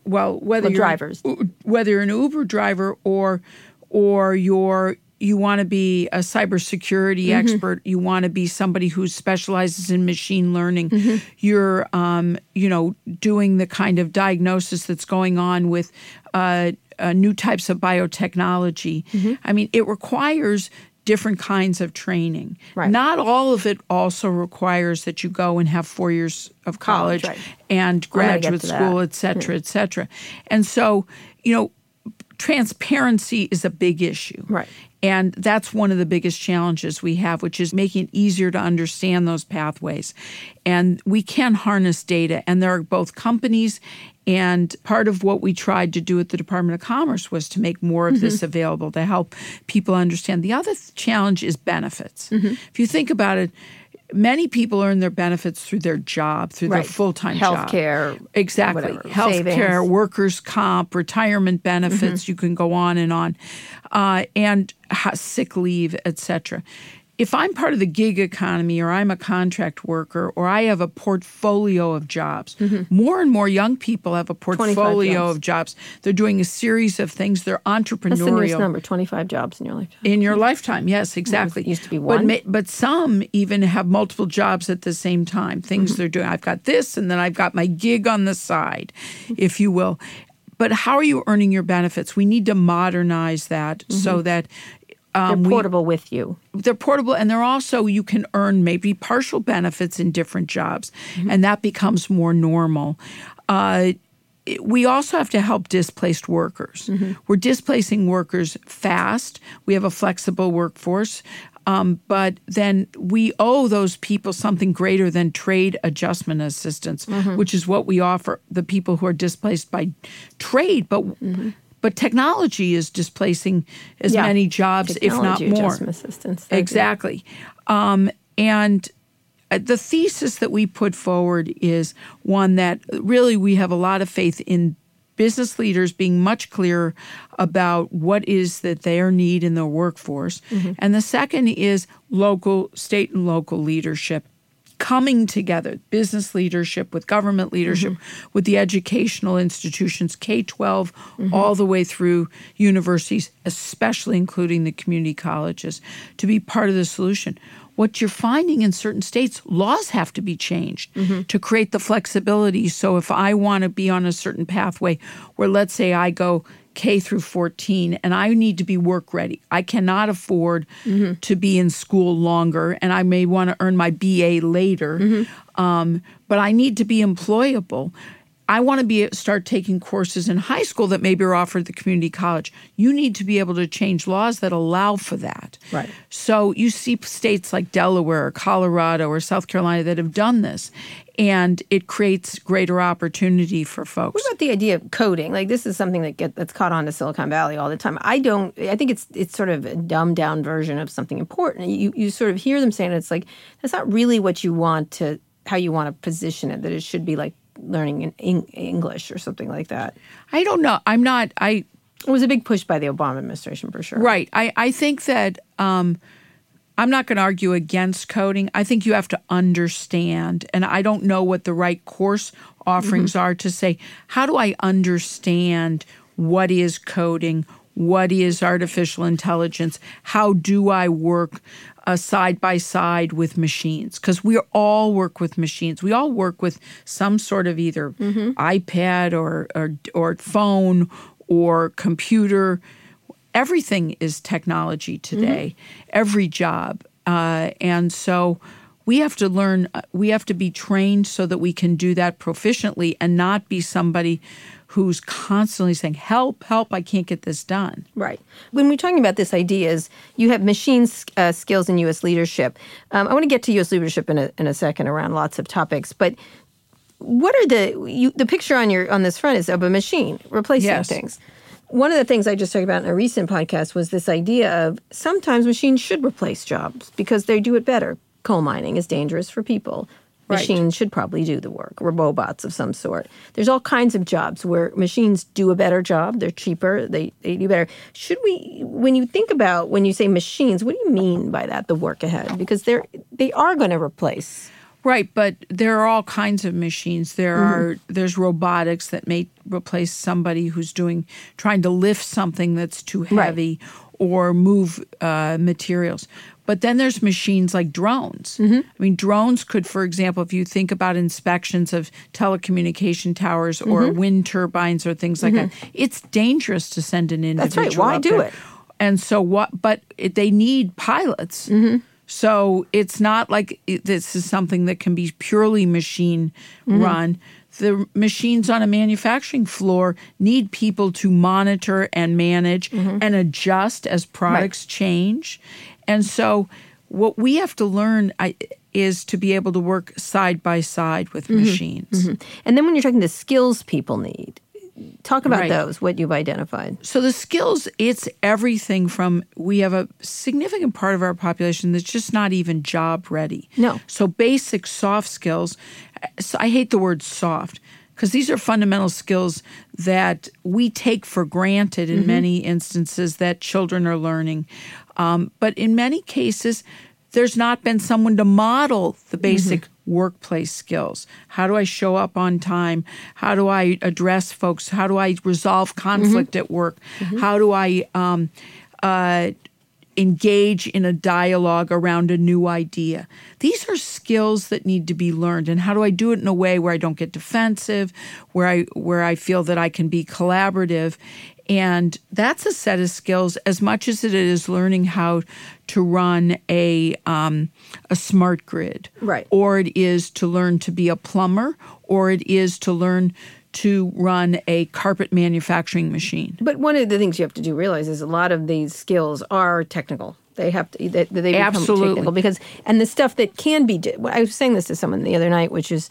Well, whether well, you're drivers, whether you're an Uber driver or or you're you want to be a cybersecurity mm-hmm. expert. You want to be somebody who specializes in machine learning. Mm-hmm. You're, um, you know, doing the kind of diagnosis that's going on with uh, uh, new types of biotechnology. Mm-hmm. I mean, it requires different kinds of training. Right. Not all of it also requires that you go and have four years of college, college right. and graduate school, et cetera, et cetera. And so, you know, transparency is a big issue. Right. And that's one of the biggest challenges we have, which is making it easier to understand those pathways. And we can harness data, and there are both companies and part of what we tried to do at the Department of Commerce was to make more of mm-hmm. this available to help people understand. The other challenge is benefits. Mm-hmm. If you think about it, many people earn their benefits through their job, through right. their full time job. Healthcare. Exactly. Healthcare, workers' comp, retirement benefits, mm-hmm. you can go on and on, uh, and sick leave, etc if I'm part of the gig economy or I'm a contract worker or I have a portfolio of jobs, mm-hmm. more and more young people have a portfolio jobs. of jobs. They're doing a series of things. They're entrepreneurial. That's the newest number, 25 jobs in your lifetime. In your lifetime, yes, exactly. It used to be one. But, but some even have multiple jobs at the same time, things mm-hmm. they're doing. I've got this and then I've got my gig on the side, if you will but how are you earning your benefits? We need to modernize that mm-hmm. so that um, they're portable we, with you. They're portable, and they're also you can earn maybe partial benefits in different jobs, mm-hmm. and that becomes more normal. Uh, we also have to help displaced workers. We're displacing workers fast. We have a flexible workforce. Um, but then we owe those people something greater than trade adjustment assistance, which is what we offer the people who are displaced by trade. But but technology is displacing as Yeah. many jobs, if not more. assistance. Exactly. Um, and uh, the thesis that we put forward is one that really we have a lot of faith in business leaders being much clearer about what is that their need in their workforce. And the second is local, state and local leadership coming together, business leadership with government leadership, mm-hmm. with the educational institutions, K 12, mm-hmm. all the way through universities, especially including the community colleges, to be part of the solution. What you're finding in certain states, laws have to be changed mm-hmm. to create the flexibility. So if I want to be on a certain pathway where, let's say, I go K through 14 and I need to be work ready. I cannot afford to be in school longer and I may want to earn my BA later. Um, but I need to be employable. I want to be start taking courses in high school that maybe are offered at the community college. You need to be able to change laws that allow for that. Right. So you see states like Delaware or Colorado or South Carolina that have done this, and it creates greater opportunity for folks. What about the idea of coding? Like this is something that get that's caught on to Silicon Valley all the time. I don't. I think it's it's sort of a dumbed down version of something important. You you sort of hear them saying it's like that's not really what you want to how you want to position it. That it should be like learning in Eng- English or something like that. I don't know. I'm not. I It was a big push by the Obama administration for sure. Right. I, I think that um, I'm not going to argue against coding. I think you have to understand, and I don't know what the right course offerings are to say, how do I understand what is coding? What is artificial intelligence? How do I work uh, side by side with machines? Because we all work with machines. We all work with some sort of either iPad or, or or phone or computer everything is technology today, every job. Uh, and so we have to learn, uh, we have to be trained so that we can do that proficiently and not be somebody who's constantly saying, Help, help, I can't get this done. Right. When we're talking about this idea, is you have machine uh, skills in U.S. leadership. Um, I want to get to U.S. leadership in a, in a second around lots of topics, but what are the you, the picture on your on this front is of a machine replacing Yes. things. One of the things I just talked about in a recent podcast was this idea of sometimes machines should replace jobs because they do it better. Coal mining is dangerous for people. Right. Machines should probably do the work, or robots of some sort. There's all kinds of jobs where machines do a better job. They're cheaper. They, they do better. Should we, when you think about when you say machines, what do you mean by that? The work ahead, because they're they are going to replace. Right, but there are all kinds of machines. There mm-hmm. are there's robotics that may replace somebody who's doing trying to lift something that's too Right. heavy or move uh, materials. But then there's machines like drones. Mm-hmm. I mean, drones could, for example, if you think about inspections of telecommunication towers or mm-hmm. wind turbines or things like that, it's dangerous to send an individual. That's right. Why do there. it? And so what? But it, they need pilots. So it's not like it, this is something that can be purely machine mm-hmm. run. The machines on a manufacturing floor need people to monitor and manage mm-hmm. and adjust as products change. And so, what we have to learn I, is to be able to work side by side with mm-hmm. machines. And then when you're talking the skills people need, talk about Right. those. What you've identified. So the skills, it's everything from we have a significant part of our population that's just not even job ready. No. So basic soft skills. So I hate the word soft because these are fundamental skills that we take for granted in many instances that children are learning. Um, but in many cases, there's not been someone to model the basic workplace skills. How do I show up on time? How do I address folks? How do I resolve conflict at work? How do I um, uh, engage in a dialogue around a new idea? These are skills that need to be learned. And how do I do it in a way where I don't get defensive, where I where I feel that I can be collaborative? And that's a set of skills as much as it is learning how to run a um, a smart grid, Right. Or it is to learn to be a plumber, or it is to learn to run a carpet manufacturing machine. But one of the things you have to do realize is a lot of these skills are technical. They have to they, they become Absolutely. technical because and the stuff that can be. I was saying this to someone the other night, which is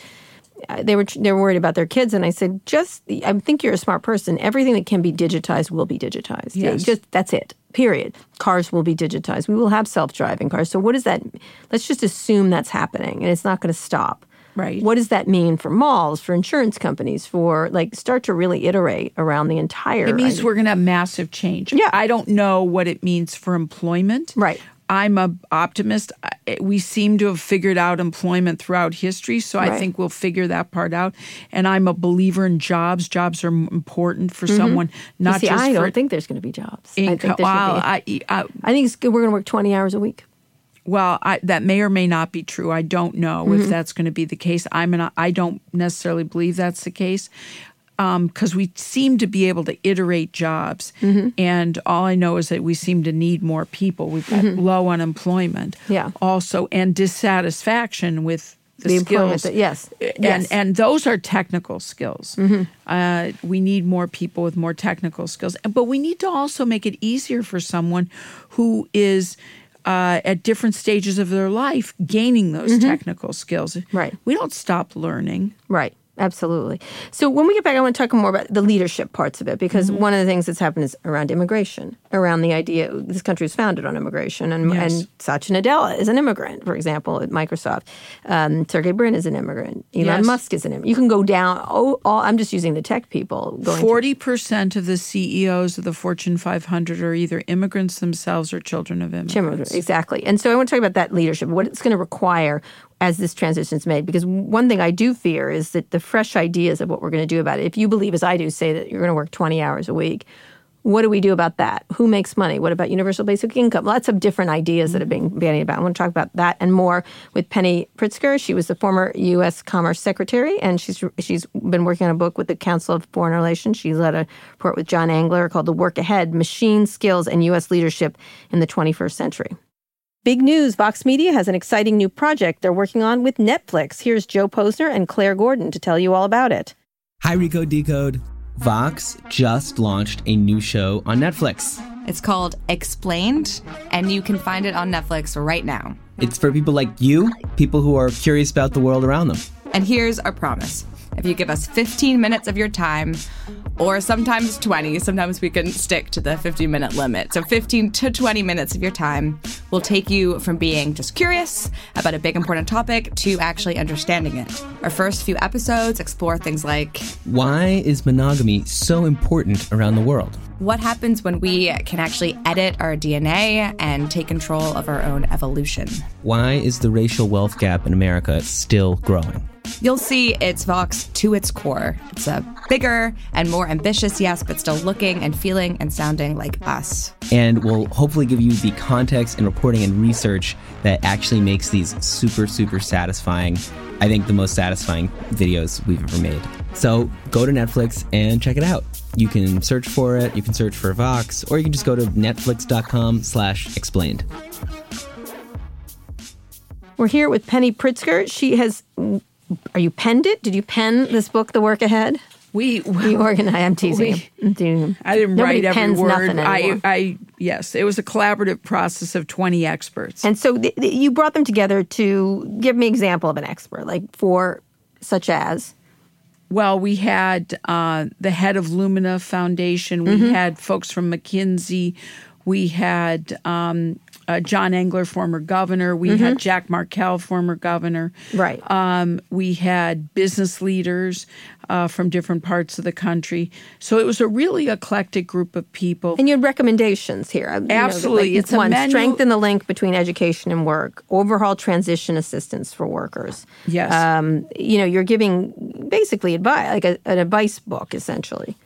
they were they were worried about their kids, and I said, just I think you're a smart person. Everything that can be digitized will be digitized. Yes. just that's it. Period. Cars will be digitized. We will have self driving cars. So what does that? Let's just assume that's happening, and it's not going to stop. Right. What does that mean for malls, for insurance companies, for like start to really iterate around the entire? It means idea. we're going to have massive change. Yeah. I don't know what it means for employment. Right. I'm a optimist. We seem to have figured out employment throughout history, so I think we'll figure that part out. And I'm a believer in jobs. Jobs are important for someone, not Mm-hmm. See, just I don't think there's going to be jobs. I think there Well, be. I, I, I think it's good. We're going to work 20 hours a week. well, I, that may or may not be true. I don't know Mm-hmm. if that's going to be the case. I'm an, I don't necessarily believe that's the case because we seem to be able to iterate jobs, Mm-hmm. and all I know is that we seem to need more people. We've got low unemployment, Mm-hmm. Yeah. also, and dissatisfaction with the, The skills. that- yes. and Yes. Mm-hmm. and those are technical skills. Uh, we need more people with more technical skills, but we need to also make it easier for someone who is. Uh, at different stages of their life, gaining those technical skills. Mm-hmm. Right. We don't stop learning. Right. Absolutely. So when we get back, I want to talk more about the leadership parts of it because Mm-hmm. one of the things that's happened is around immigration, around the idea this country was founded on immigration, and, Yes. and Satya Nadella is an immigrant, for example, at Microsoft. Um, Sergey Brin is an immigrant. Elon Yes. Musk is an immigrant. You can go down. Oh, all, I'm just using the tech people. Going Forty percent of the CEOs of the Fortune 500 are either immigrants themselves or children of immigrants. Children, exactly. And so I want to talk about that leadership, what it's going to require as this transition is made. Because one thing I do fear is that the fresh ideas of what we're going to do about it, if you believe, as I do, say that you're going to work 20 hours a week, what do we do about that? Who makes money? What about universal basic income? Lots of different ideas that are being mm-hmm. bandied about. I want to talk about that and more with Penny Pritzker. She was the former U.S. Commerce Secretary, and she's she's been working on a book with the Council of Foreign Relations. She led a report with John Engler called "The Work Ahead: Machine Skills and U.S. Leadership in the 21st Century." Big news Vox Media has an exciting new project they're working on with Netflix. Here's Joe Posner and Claire Gordon to tell you all about it. Hi, Recode Decode. Vox just launched a new show on Netflix. It's called Explained, and you can find it on Netflix right now. It's for people like you, people who are curious about the world around them. And here's our promise if you give us 15 minutes of your time, or sometimes 20, sometimes we can stick to the 15 minute limit. So 15 to 20 minutes of your time will take you from being just curious about a big important topic to actually understanding it. Our first few episodes explore things like Why is monogamy so important around the world? What happens when we can actually edit our DNA and take control of our own evolution. Why is the racial wealth gap in America still growing? You'll see it's Vox to its core. It's a bigger and more ambitious, yes, but still looking and feeling and sounding like us. And we'll hopefully give you the context and reporting and research that actually makes these super, super satisfying. I think the most satisfying videos we've ever made. So go to Netflix and check it out. You can search for it, you can search for Vox, or you can just go to netflix.com slash explained. We're here with Penny Pritzker. She has. Are you penned it? Did you pen this book, The Work Ahead? We, You organize. I'm teasing. We- him. I'm teasing. I didn't Nobody write every word. I. I, yes, it was a collaborative process of 20 experts. and so th- th- you brought them together to give me example of an expert, like for such as Well, we had uh, the head of Lumina Foundation. We Mm-hmm. had folks from McKinsey. We had um, uh, John Engler, former governor. We had Jack Markell, former governor. Mm-hmm. Right. Um, we had business leaders uh, from different parts of the country. So it was a really eclectic group of people. And you had recommendations here. you know, Absolutely. like, It's one, menu- strengthen the link between education and work, overhaul transition assistance for workers. Yes. Um, you know, you're giving basically advice, like a, an advice book, essentially.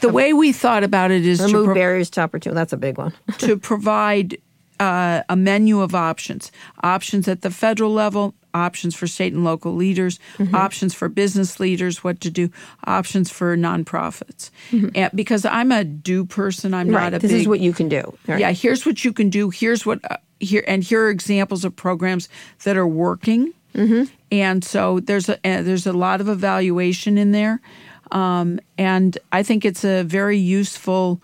the way we thought about it is to Remove pro- barriers to opportunity. That's a big one. to provide uh, a menu of options options at the federal level options for state and local leaders Mm-hmm. options for business leaders what to do options for nonprofits Mm-hmm. and because i'm a do person i'm right. not a This big is what you can do. Right. yeah here's what you can do here's what uh, here and here are examples of programs that are working Mm-hmm. and so there's a uh, there's a lot of evaluation in there Um, and I think it's a very useful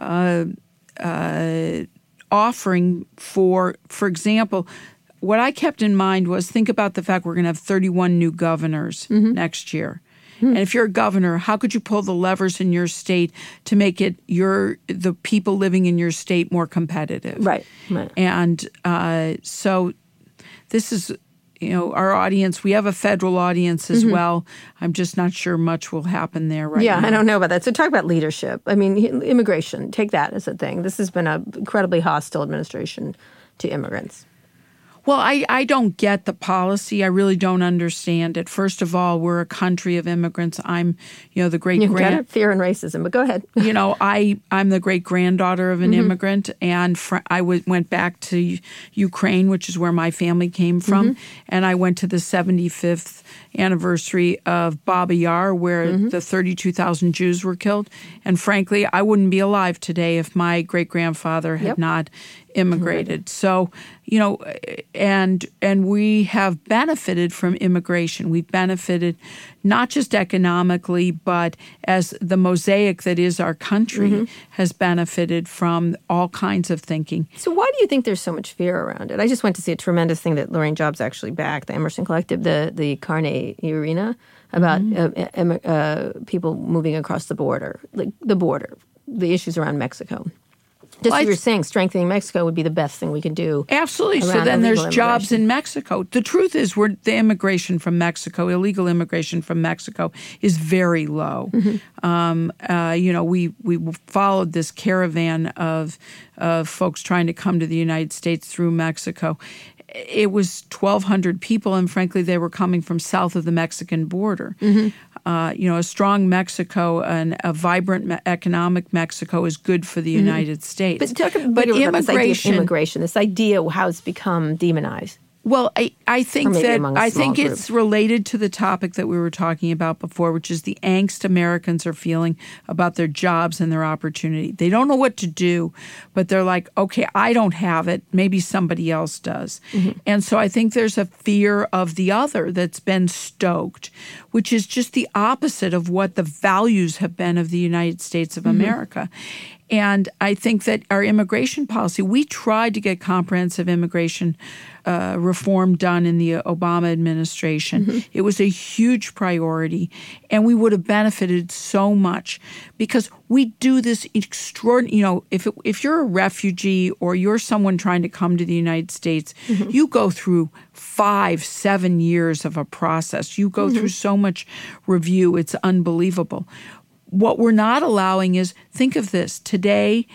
uh, uh, offering for, for example, what I kept in mind was think about the fact we're going to have 31 new governors Mm-hmm. next year. Hmm. And if you're a governor, how could you pull the levers in your state to make it your the people living in your state more competitive? Right, right. And uh, so this is you know our audience. We have a federal audience as well. I'm just not sure much will happen there right Mm-hmm. Yeah, now. I don't know about that. So talk about leadership. I mean, immigration. Take that as a thing. This has been an incredibly hostile administration to immigrants. Well, I, I don't get the policy. I really don't understand it. First of all, we're a country of immigrants. I'm, you know, the great You can get grand. it, fear and racism. But go ahead. you know, I I'm the great granddaughter of an Mm-hmm. immigrant, and fr- I w- went back to Ukraine, which is where my family came from, Mm-hmm. and I went to the 75th anniversary of Baba Yar, where Mm-hmm. the 32,000 Jews were killed. And frankly, I wouldn't be alive today if my great grandfather had Yep. not immigrated. So, you know, and and we have benefited from immigration. We've benefited not just economically, but as the mosaic that is our country Mm-hmm. has benefited from all kinds of thinking. So why do you think there's so much fear around it? I just went to see a tremendous thing that Laurene Jobs actually backed, the Emerson Collective, the the Carne Arena, about Mm-hmm. uh, uh, people moving across the border, like the border, the issues around Mexico. Just Well, I you're saying, strengthening Mexico would be the best thing we could do. Absolutely. So then there's jobs in Mexico. The truth is, we're the immigration from Mexico, illegal immigration from Mexico, is very low. Um, uh, you know, we we followed this caravan of of folks trying to come to the United States through Mexico. It was 1,200 people, and frankly, they were coming from south of the Mexican border. Uh, you know, a strong Mexico and a vibrant me- economic Mexico is good for the United States. But talk about but this idea immigration, immigration, this idea how it's become demonized. Well, I, I think that I think group. it's related to the topic that we were talking about before, which is the angst Americans are feeling about their jobs and their opportunity. They don't know what to do, but they're like, okay, I don't have it. Maybe somebody else does. Mm-hmm. And so I think there's a fear of the other that's been stoked, which is just the opposite of what the values have been of the United States of Mm-hmm. America. And I think that our immigration policy, we tried to get comprehensive immigration uh, reform done in the Obama administration. Mm-hmm. It was a huge priority, and we would have benefited so much because we do this extraordinary. You know, if it, if you're a refugee or you're someone trying to come to the United States, mm-hmm. you go through five, seven years of a process. You go through mm-hmm. so much review. It's unbelievable. What we're not allowing is think of this today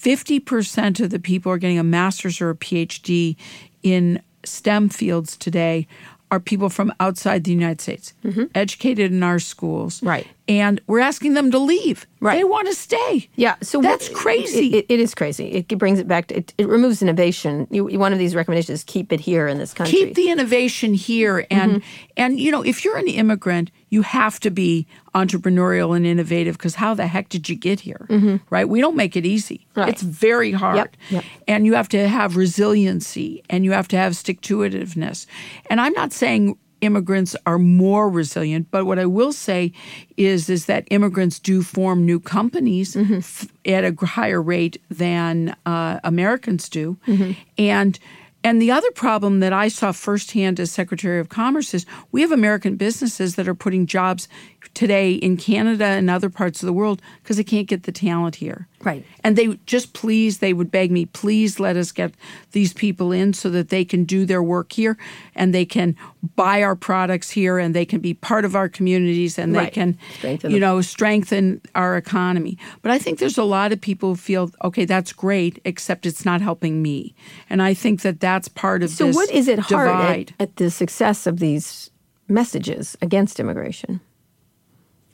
50% of the people are getting a master's or a PhD in STEM fields today are people from outside the United States, educated in our schools. Mm-hmm. Right. And we're asking them to leave. Right. They want to stay. Yeah, so that's crazy. It, it, it is crazy. It brings it back to it, it removes innovation. You, one of these recommendations is keep it here in this country. keep the innovation here and Mm-hmm. and you know if you're an immigrant you have to be entrepreneurial and innovative because how the heck did you get here right we don't make it easy Mm-hmm. Right. it's very hard yep. and you have to have resiliency and you have to have stick to itiveness and i'm not saying immigrants are more resilient but what i will say is is that immigrants do form new companies Mm-hmm. f- at a higher rate than uh, americans do Mm-hmm. and and the other problem that I saw firsthand as Secretary of Commerce is we have American businesses that are putting jobs today in Canada and other parts of the world because they can't get the talent here. Right. And they just please, they would beg me, please let us get these people in so that they can do their work here and they can buy our products here and they can be part of our communities and they can, Strengthen you know, strengthen our economy. But I think there's a lot of people who feel, okay, that's great, except it's not helping me. And I think that that's part of so this what is it hard at, divide. at the success of these messages against immigration?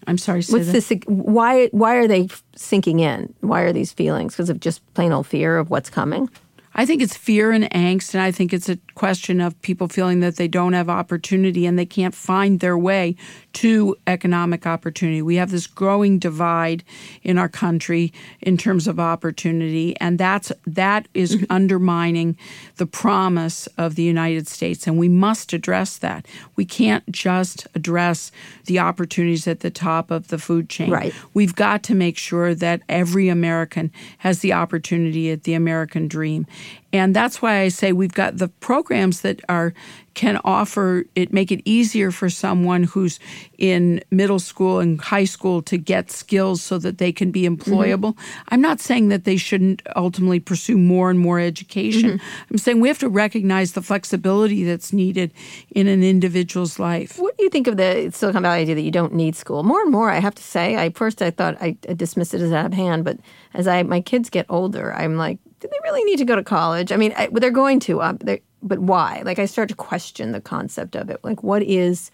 I'm sorry, What's this? Why? Why are they sinking in? Why are these feelings? Because of just plain old fear of what's coming. I think it's fear and angst, and I think it's a question of people feeling that they don't have opportunity and they can't find their way to economic opportunity. We have this growing divide in our country in terms of opportunity, and that's that is mm-hmm. undermining the promise of the United States, and we must address that. We can't just address the opportunities at the top of the food chain. Right. We've got to make sure that every American has the opportunity at the American dream. And that's why I say we've got the programs that are can offer it make it easier for someone who's in middle school and high school to get skills so that they can be employable. Mm-hmm. I'm not saying that they shouldn't ultimately pursue more and more education. Mm-hmm. I'm saying we have to recognize the flexibility that's needed in an individual's life. What do you think of the Silicon Valley idea that you don't need school? More and more, I have to say. I first I thought I dismissed it as out of hand, but as I my kids get older, I'm like, do they really need to go to college? I mean, I, they're going to, uh, they're, but why? Like, I start to question the concept of it. Like, what is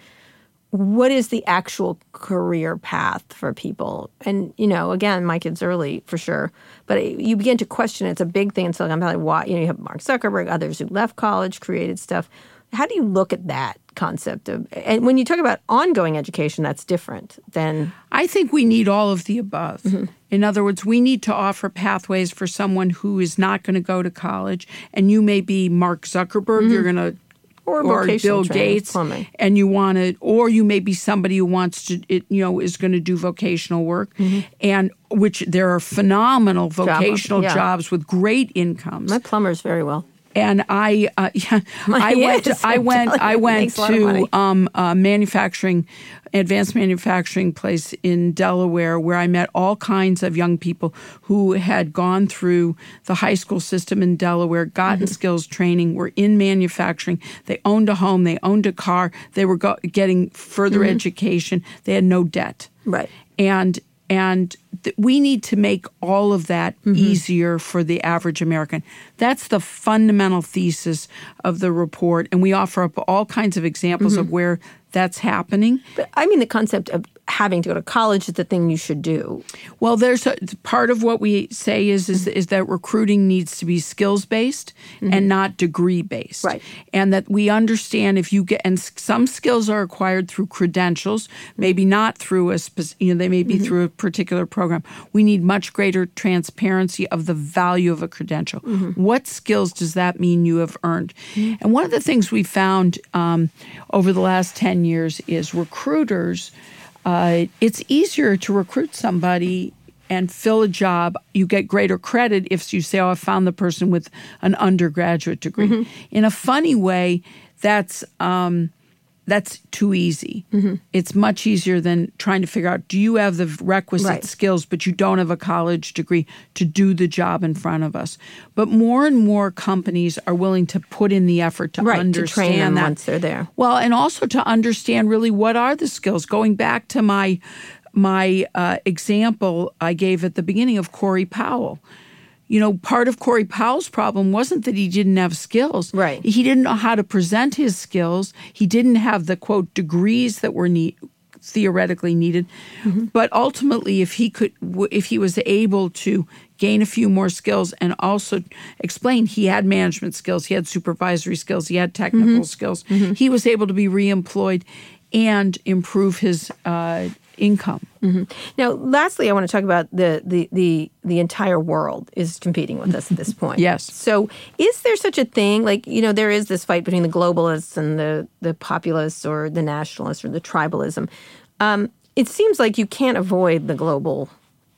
what is the actual career path for people? And you know, again, my kids early for sure, but you begin to question. It's a big thing in Silicon Valley. Why? You know, you have Mark Zuckerberg, others who left college, created stuff. How do you look at that concept of? And when you talk about ongoing education, that's different than. I think we need all of the above. Mm-hmm. In other words, we need to offer pathways for someone who is not going to go to college, and you may be Mark Zuckerberg. Mm-hmm. You're going to or, or Bill Gates, plumbing. and you want to, or you may be somebody who wants to, it, you know, is going to do vocational work, mm-hmm. and which there are phenomenal vocational Job, yeah. jobs with great incomes. My plumber's very well and I, uh, yeah, I went, to, I went, I went to um, manufacturing, advanced manufacturing place in Delaware, where I met all kinds of young people who had gone through the high school system in Delaware, gotten mm-hmm. skills training, were in manufacturing. They owned a home, they owned a car, they were go- getting further mm-hmm. education. They had no debt, right? And and th- we need to make all of that mm-hmm. easier for the average American. That's the fundamental thesis of the report. And we offer up all kinds of examples mm-hmm. of where that's happening. But I mean, the concept of having to go to college is the thing you should do. Well, there's a, part of what we say is is, is that recruiting needs to be skills based mm-hmm. and not degree based. Right. And that we understand if you get and some skills are acquired through credentials, maybe not through a you know they may be mm-hmm. through a particular program. We need much greater transparency of the value of a credential. Mm-hmm. What skills does that mean you have earned? Mm-hmm. And one of the things we found um, over the last ten years is recruiters uh, it's easier to recruit somebody and fill a job. You get greater credit if you say, "Oh, I found the person with an undergraduate degree." Mm-hmm. In a funny way, that's um, that's too easy. Mm-hmm. It's much easier than trying to figure out do you have the requisite right. skills, but you don't have a college degree to do the job in front of us. But more and more companies are willing to put in the effort to right, understand to train them that. once they're there. Well, and also to understand really what are the skills. Going back to my my uh, example I gave at the beginning of Corey Powell you know, part of Corey Powell's problem wasn't that he didn't have skills. Right. He didn't know how to present his skills. He didn't have the quote degrees that were need, theoretically needed. Mm-hmm. But ultimately, if he could, if he was able to gain a few more skills and also explain he had management skills, he had supervisory skills, he had technical mm-hmm. skills, mm-hmm. he was able to be reemployed and improve his uh, income. Mm-hmm. Now, lastly, I want to talk about the, the the the entire world is competing with us at this point. yes. So, is there such a thing? Like, you know, there is this fight between the globalists and the the populists, or the nationalists, or the tribalism. Um, it seems like you can't avoid the global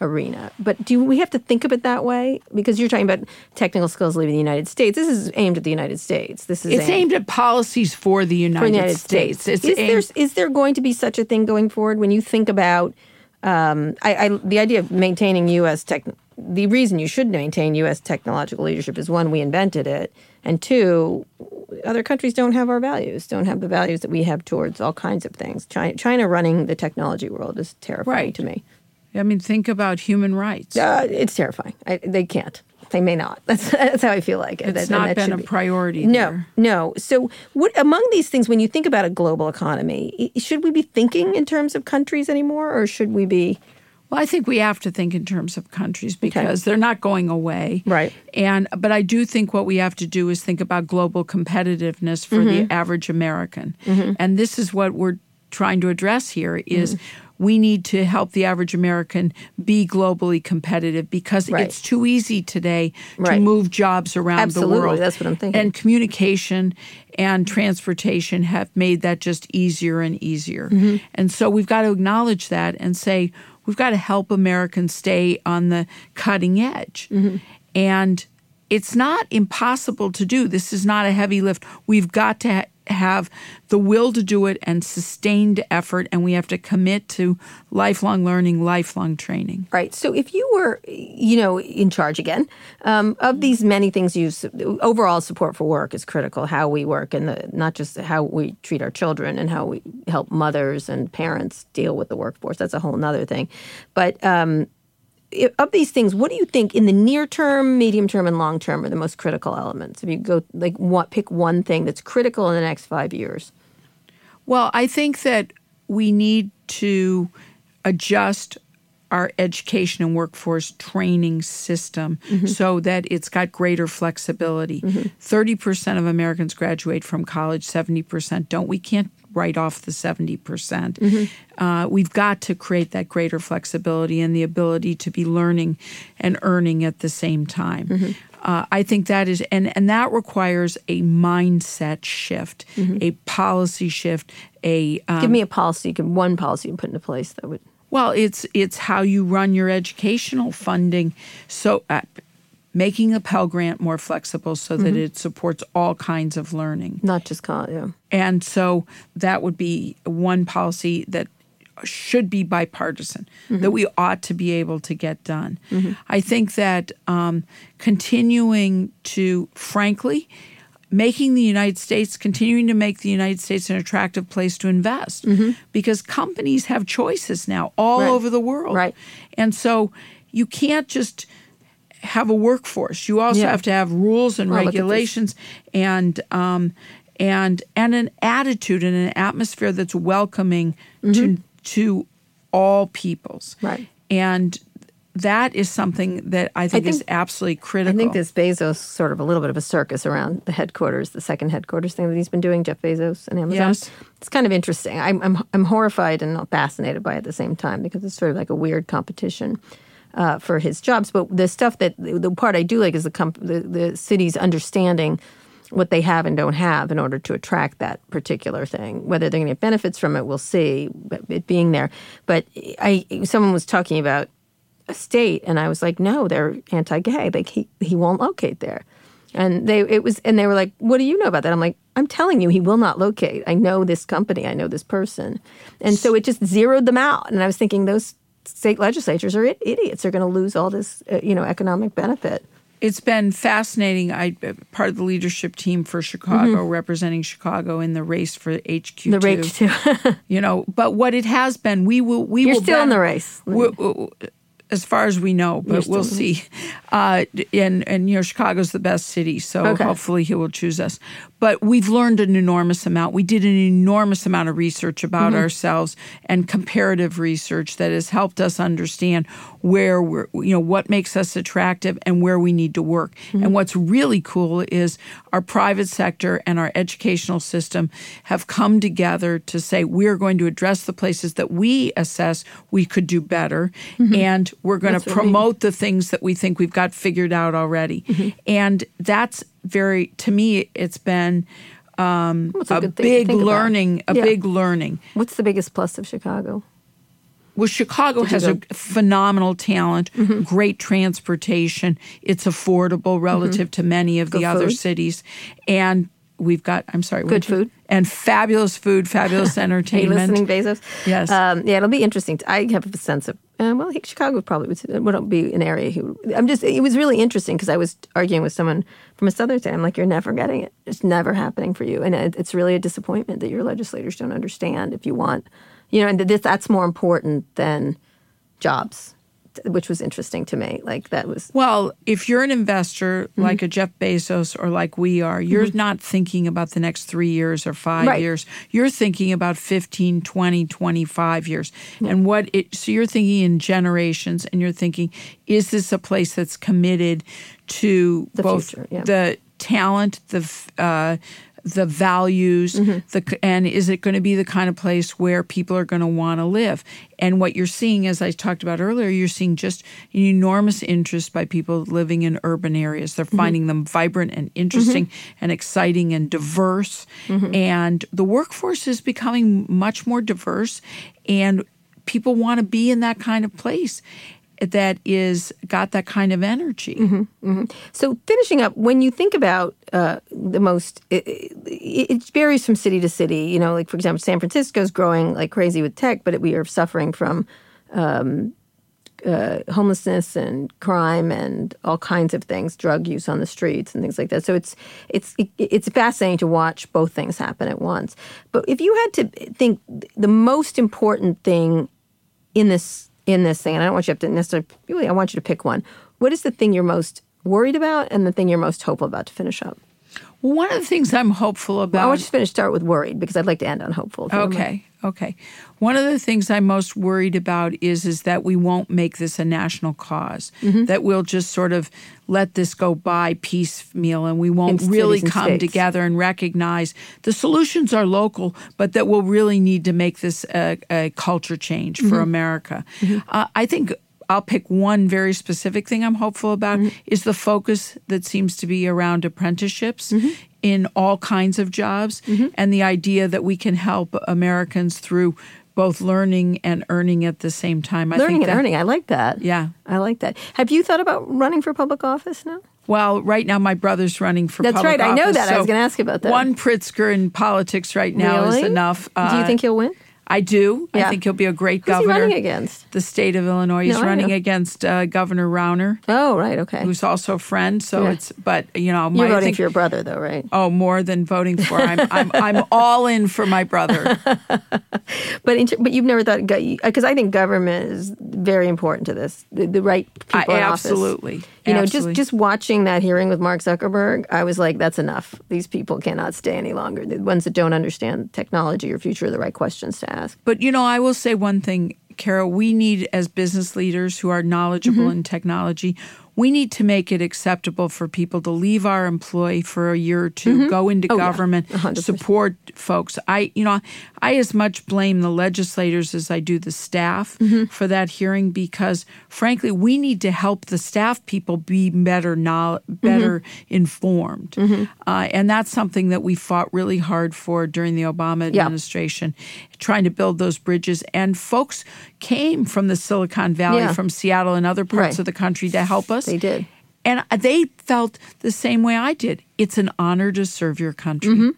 arena. But do we have to think of it that way? Because you're talking about technical skills leaving the United States. This is aimed at the United States. This is it's aimed, aimed at policies for the United, for the United States. States. is, aimed- there, is there going to be such a thing going forward when you think about um, I, I, the idea of maintaining U.S. tech? The reason you should maintain U.S. technological leadership is one, we invented it, and two, other countries don't have our values, don't have the values that we have towards all kinds of things. China, China running the technology world is terrifying right. to me. I mean, think about human rights. Uh, it's terrifying. I, they can't. They may not. That's that's how I feel like it's that, not been a be. priority. No, there. no. So, what among these things, when you think about a global economy, should we be thinking in terms of countries anymore, or should we be? Well, I think we have to think in terms of countries because they're not going away. Right. And but I do think what we have to do is think about global competitiveness for Mm-hmm. the average American. And this is what we're trying to address here is Mm-hmm. We need to help the average American be globally competitive because Right. it's too easy today to move jobs around Absolutely, the world. that's what I'm thinking. And communication and transportation have made that just easier and easier. Mm-hmm. And so we've got to acknowledge that and say we've got to help Americans stay on the cutting edge. Mm-hmm. And it's not impossible to do. This is not a heavy lift. We've got to have the will to do it and sustained effort, and we have to commit to lifelong learning, lifelong training. Right. So if you were, you know, in charge again um, of these many things, you overall support for work is critical. How we work and the, not just how we treat our children and how we help mothers and parents deal with the workforce. That's a whole nother thing. But um, of these things, what do you think in the near term, medium term, and long term are the most critical elements? If you go like what, pick one thing that's critical in the next five years. Well, I think that we need to adjust our education and workforce training system mm-hmm. so that it's got greater flexibility. Mm-hmm. 30% of Americans graduate from college, 70% don't. We can't write off the 70%. percent Uh, we've got to create that greater flexibility and the ability to be learning and earning at the same time. Uh, I think that is, and, and that requires a mindset shift, a policy shift, a um, Give me a policy, give one policy you put into place that would. well, it's it's how you run your educational funding. So, uh, making the Pell Grant more flexible so that mm-hmm. it supports all kinds of learning, Not just college, yeah. and so that would be one policy that should be bipartisan that mm-hmm. we ought to be able to get done. Mm-hmm. I think that um, continuing to, frankly, making the United States, continuing to make the United States an attractive place to invest because companies have choices now all Right. over the world. Right. And so you can't just have a workforce. You also Yeah. have to have rules and this. regulations and um, and and an attitude and an atmosphere that's welcoming to to all peoples. Mm-hmm. Right. And that is something that I think, is think- absolutely critical. I think this Bezos sort of a little bit of a circus around the headquarters, the second headquarters thing that he's been doing, Jeff Bezos and Amazon. Yes. It's kind of interesting. I'm, I'm, I'm horrified and fascinated by it at the same time because it's sort of like a weird competition uh, for his jobs. But the stuff that the part I do like is the, comp- the, the city's understanding what they have and don't have in order to attract that particular thing. Whether they're going to get benefits from it, we'll see. It being there, but I someone was talking about a state, and I was like, no, they're anti-gay. Like he he won't locate there, and they it was and they were like, what do you know about that? I'm like, I'm telling you, he will not locate. I know this company. I know this person, and so it just zeroed them out. And I was thinking those state legislatures are idiots. They're going to lose all this uh, you know economic benefit. it's been fascinating. I uh, part of the leadership team for Chicago, representing Chicago in the race for HQ. Mm-hmm. The rate too. you know. But what it has been, we will. We You're will still in the race. we- we- as far as we know, but we'll see. Uh, and and you know, Chicago's the best city, so Okay. hopefully he will choose us. But we've learned an enormous amount. We did an enormous amount of research about Mm-hmm. ourselves and comparative research that has helped us understand where we're, you know, what makes us attractive and where we need to work. Mm-hmm. And what's really cool is our private sector and our educational system have come together to say we're going to address the places that we assess we could do better, and we're going Mm-hmm. That's to what I mean. promote the things that we think we've got figured out already. Mm-hmm. And that's very, to me, it's been um, Well, it's a, good big think about. learning, a Yeah. big learning. What's the biggest plus of Chicago? Well, Chicago Did has Mm-hmm. a phenomenal talent, great transportation. It's affordable relative to many of the Good other cities, and we've got. I'm sorry, Good food. and fabulous food, fabulous Are you entertainment. listening, Bezos? Yes. Um, yeah, it'll be interesting. I have a sense of, uh, well, Chicago probably would, would be an area he. I'm just, it was really interesting because I was arguing with someone from a southern state. I'm like, you're never getting it. It's never happening for you. And it, it's really a disappointment that your legislators don't understand if you want, you know, and this, that's more important than jobs. Which was interesting to me. Like that was Well, if you're an investor Mm-hmm. like a Jeff Bezos or like we are, you're not thinking about the next three years or five Right. years. You're thinking about 15, 20, 25 years. And what it, so you're thinking in generations and you're thinking, is this a place that's committed to The both future, yeah. the talent, the, uh, the values, Mm-hmm. the and is it going to be the kind of place where people are going to want to live? And what you're seeing, as I talked about earlier, you're seeing just an enormous interest by people living in urban areas. They're Mm-hmm. finding them vibrant and interesting and exciting and diverse. Mm-hmm. And the workforce is becoming much more diverse, and people want to be in that kind of place that is got that kind of energy. Mm-hmm. So finishing up, when you think about uh, the most, it, it, it varies from city to city. You know, like for example, San Francisco is growing like crazy with tech, but we are suffering from um, uh, homelessness and crime and all kinds of things, drug use on the streets and things like that. So it's it's it, it's fascinating to watch both things happen at once. But if you had to think the most important thing in this in this thing, and I don't want you to have to necessarily really, I want you to pick one. What is the thing you're most worried about, and the thing you're most hopeful about to finish up? One of the things I'm hopeful about. I want you to finish start with worried because I'd like to end on hopeful. if you don't mind. Okay. Okay. One of the things I'm most worried about is is that we won't make this a national cause. Mm-hmm. That we'll just sort of let this go by piecemeal and we won't In really come states. together and recognize the solutions are local, but that we'll really need to make this a, a culture change Mm-hmm. for America. Uh, I think I'll pick one very specific thing I'm hopeful about Mm-hmm. is the focus that seems to be around apprenticeships Mm-hmm. In all kinds of jobs and the idea that we can help Americans through both learning and earning at the same time. I Learning think and that- earning. I like that. Yeah. I like that. Have you thought about running for public office now? Well, right now my brother's running for That's public right. I know office, that. I was gonna ask you about that. One Pritzker in politics right now really? is enough. Do you Uh, think he'll win? I do. Yeah. I think he'll be a great Who's governor. running against? The state of Illinois. He's No, running against uh, Governor Rauner, Oh, right. Okay. who's also a friend. So Yeah. it's, but you know, You're my, I voting think- for your brother, though, right? Oh, more than voting for. I'm I'm I'm all in for my brother. But in, but you've never thought because I think government is very important to this. The, the right I, people in office. absolutely. You know, Absolutely. just just watching that hearing with Mark Zuckerberg, I was like, that's enough. These people cannot stay any longer. The ones that don't understand technology or future are the right questions to ask. But you know, I will say one thing, Kara. We need, as business leaders who are knowledgeable Mm-hmm. in technology, we need to make it acceptable for people to leave our employ for a year or 2 go into Oh, government, 100%. support folks. I, you know, I as much blame the legislators as I do the staff Mm-hmm. for that hearing because, frankly, we need to help the staff people be better, better Mm-hmm. informed, uh, and that's something that we fought really hard for during the Obama Yeah. Trying to build those bridges. And folks came from the Silicon Valley, Yeah. from Seattle, and other parts Right. of the country to help us. They did. And they felt the same way I did. It's an honor to serve your country. Mm-hmm.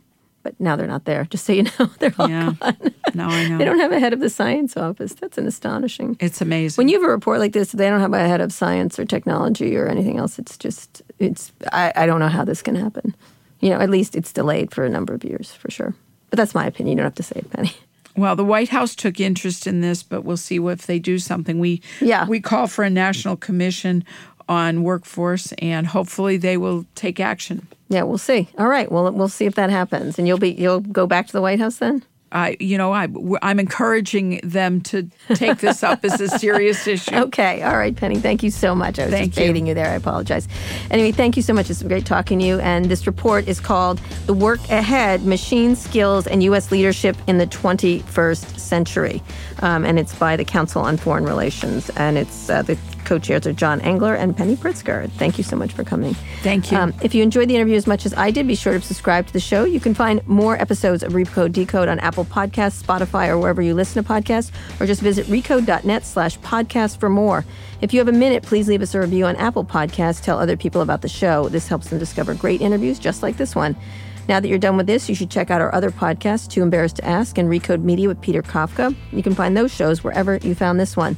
But now they're not there. Just so you know, they're all Yeah. gone. Now I know. They don't have a head of the science office. That's an astonishing. it's amazing. When you have a report like this, they don't have a head of science or technology or anything else. It's just, it's. I, I don't know how this can happen. You know, at least it's delayed for a number of years for sure. But that's my opinion. You don't have to say it, Penny. Well, the White House took interest in this, but we'll see if they do something. We Yeah. we call for a national commission on workforce, and hopefully they will take action. Yeah, we'll see. All right. Well, we'll see if that happens, and you'll be you'll go back to the White House then. I, you know, I, I'm encouraging them to take this up as a serious issue. Okay. All right, Penny. Thank you so much. I was Thank just you. baiting you there. I apologize. Anyway, thank you so much. It's been great talking to you. And this report is called "The Work Ahead: Machine Skills and U.S. Leadership in the 21st Century," um, and it's by the Council on Foreign Relations, and it's uh, the co-chairs are John Engler and Penny Pritzker. Thank you so much for coming. Thank you. Um, if you enjoyed the interview as much as I did, be sure to subscribe to the show. You can find more episodes of Recode Decode on Apple Podcasts, Spotify, or wherever you listen to podcasts, or just visit recode.net slash podcast for more. If you have a minute, please leave us a review on Apple Podcasts. Tell other people about the show. This helps them discover great interviews just like this one. Now that you're done with this, you should check out our other podcasts, Too Embarrassed to Ask and Recode Media with Peter Kafka. You can find those shows wherever you found this one.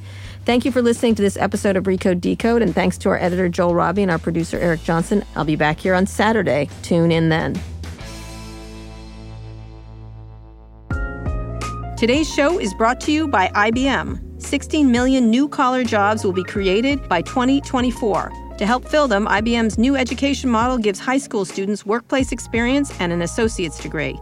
Thank you for listening to this episode of Recode Decode, and thanks to our editor Joel Robbie and our producer Eric Johnson. I'll be back here on Saturday. Tune in then. Today's show is brought to you by IBM. 16 million new collar jobs will be created by 2024. To help fill them, IBM's new education model gives high school students workplace experience and an associate's degree.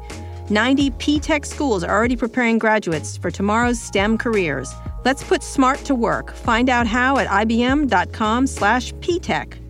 90 P Tech schools are already preparing graduates for tomorrow's STEM careers. Let's put smart to work. Find out how at ibm.com/ptech.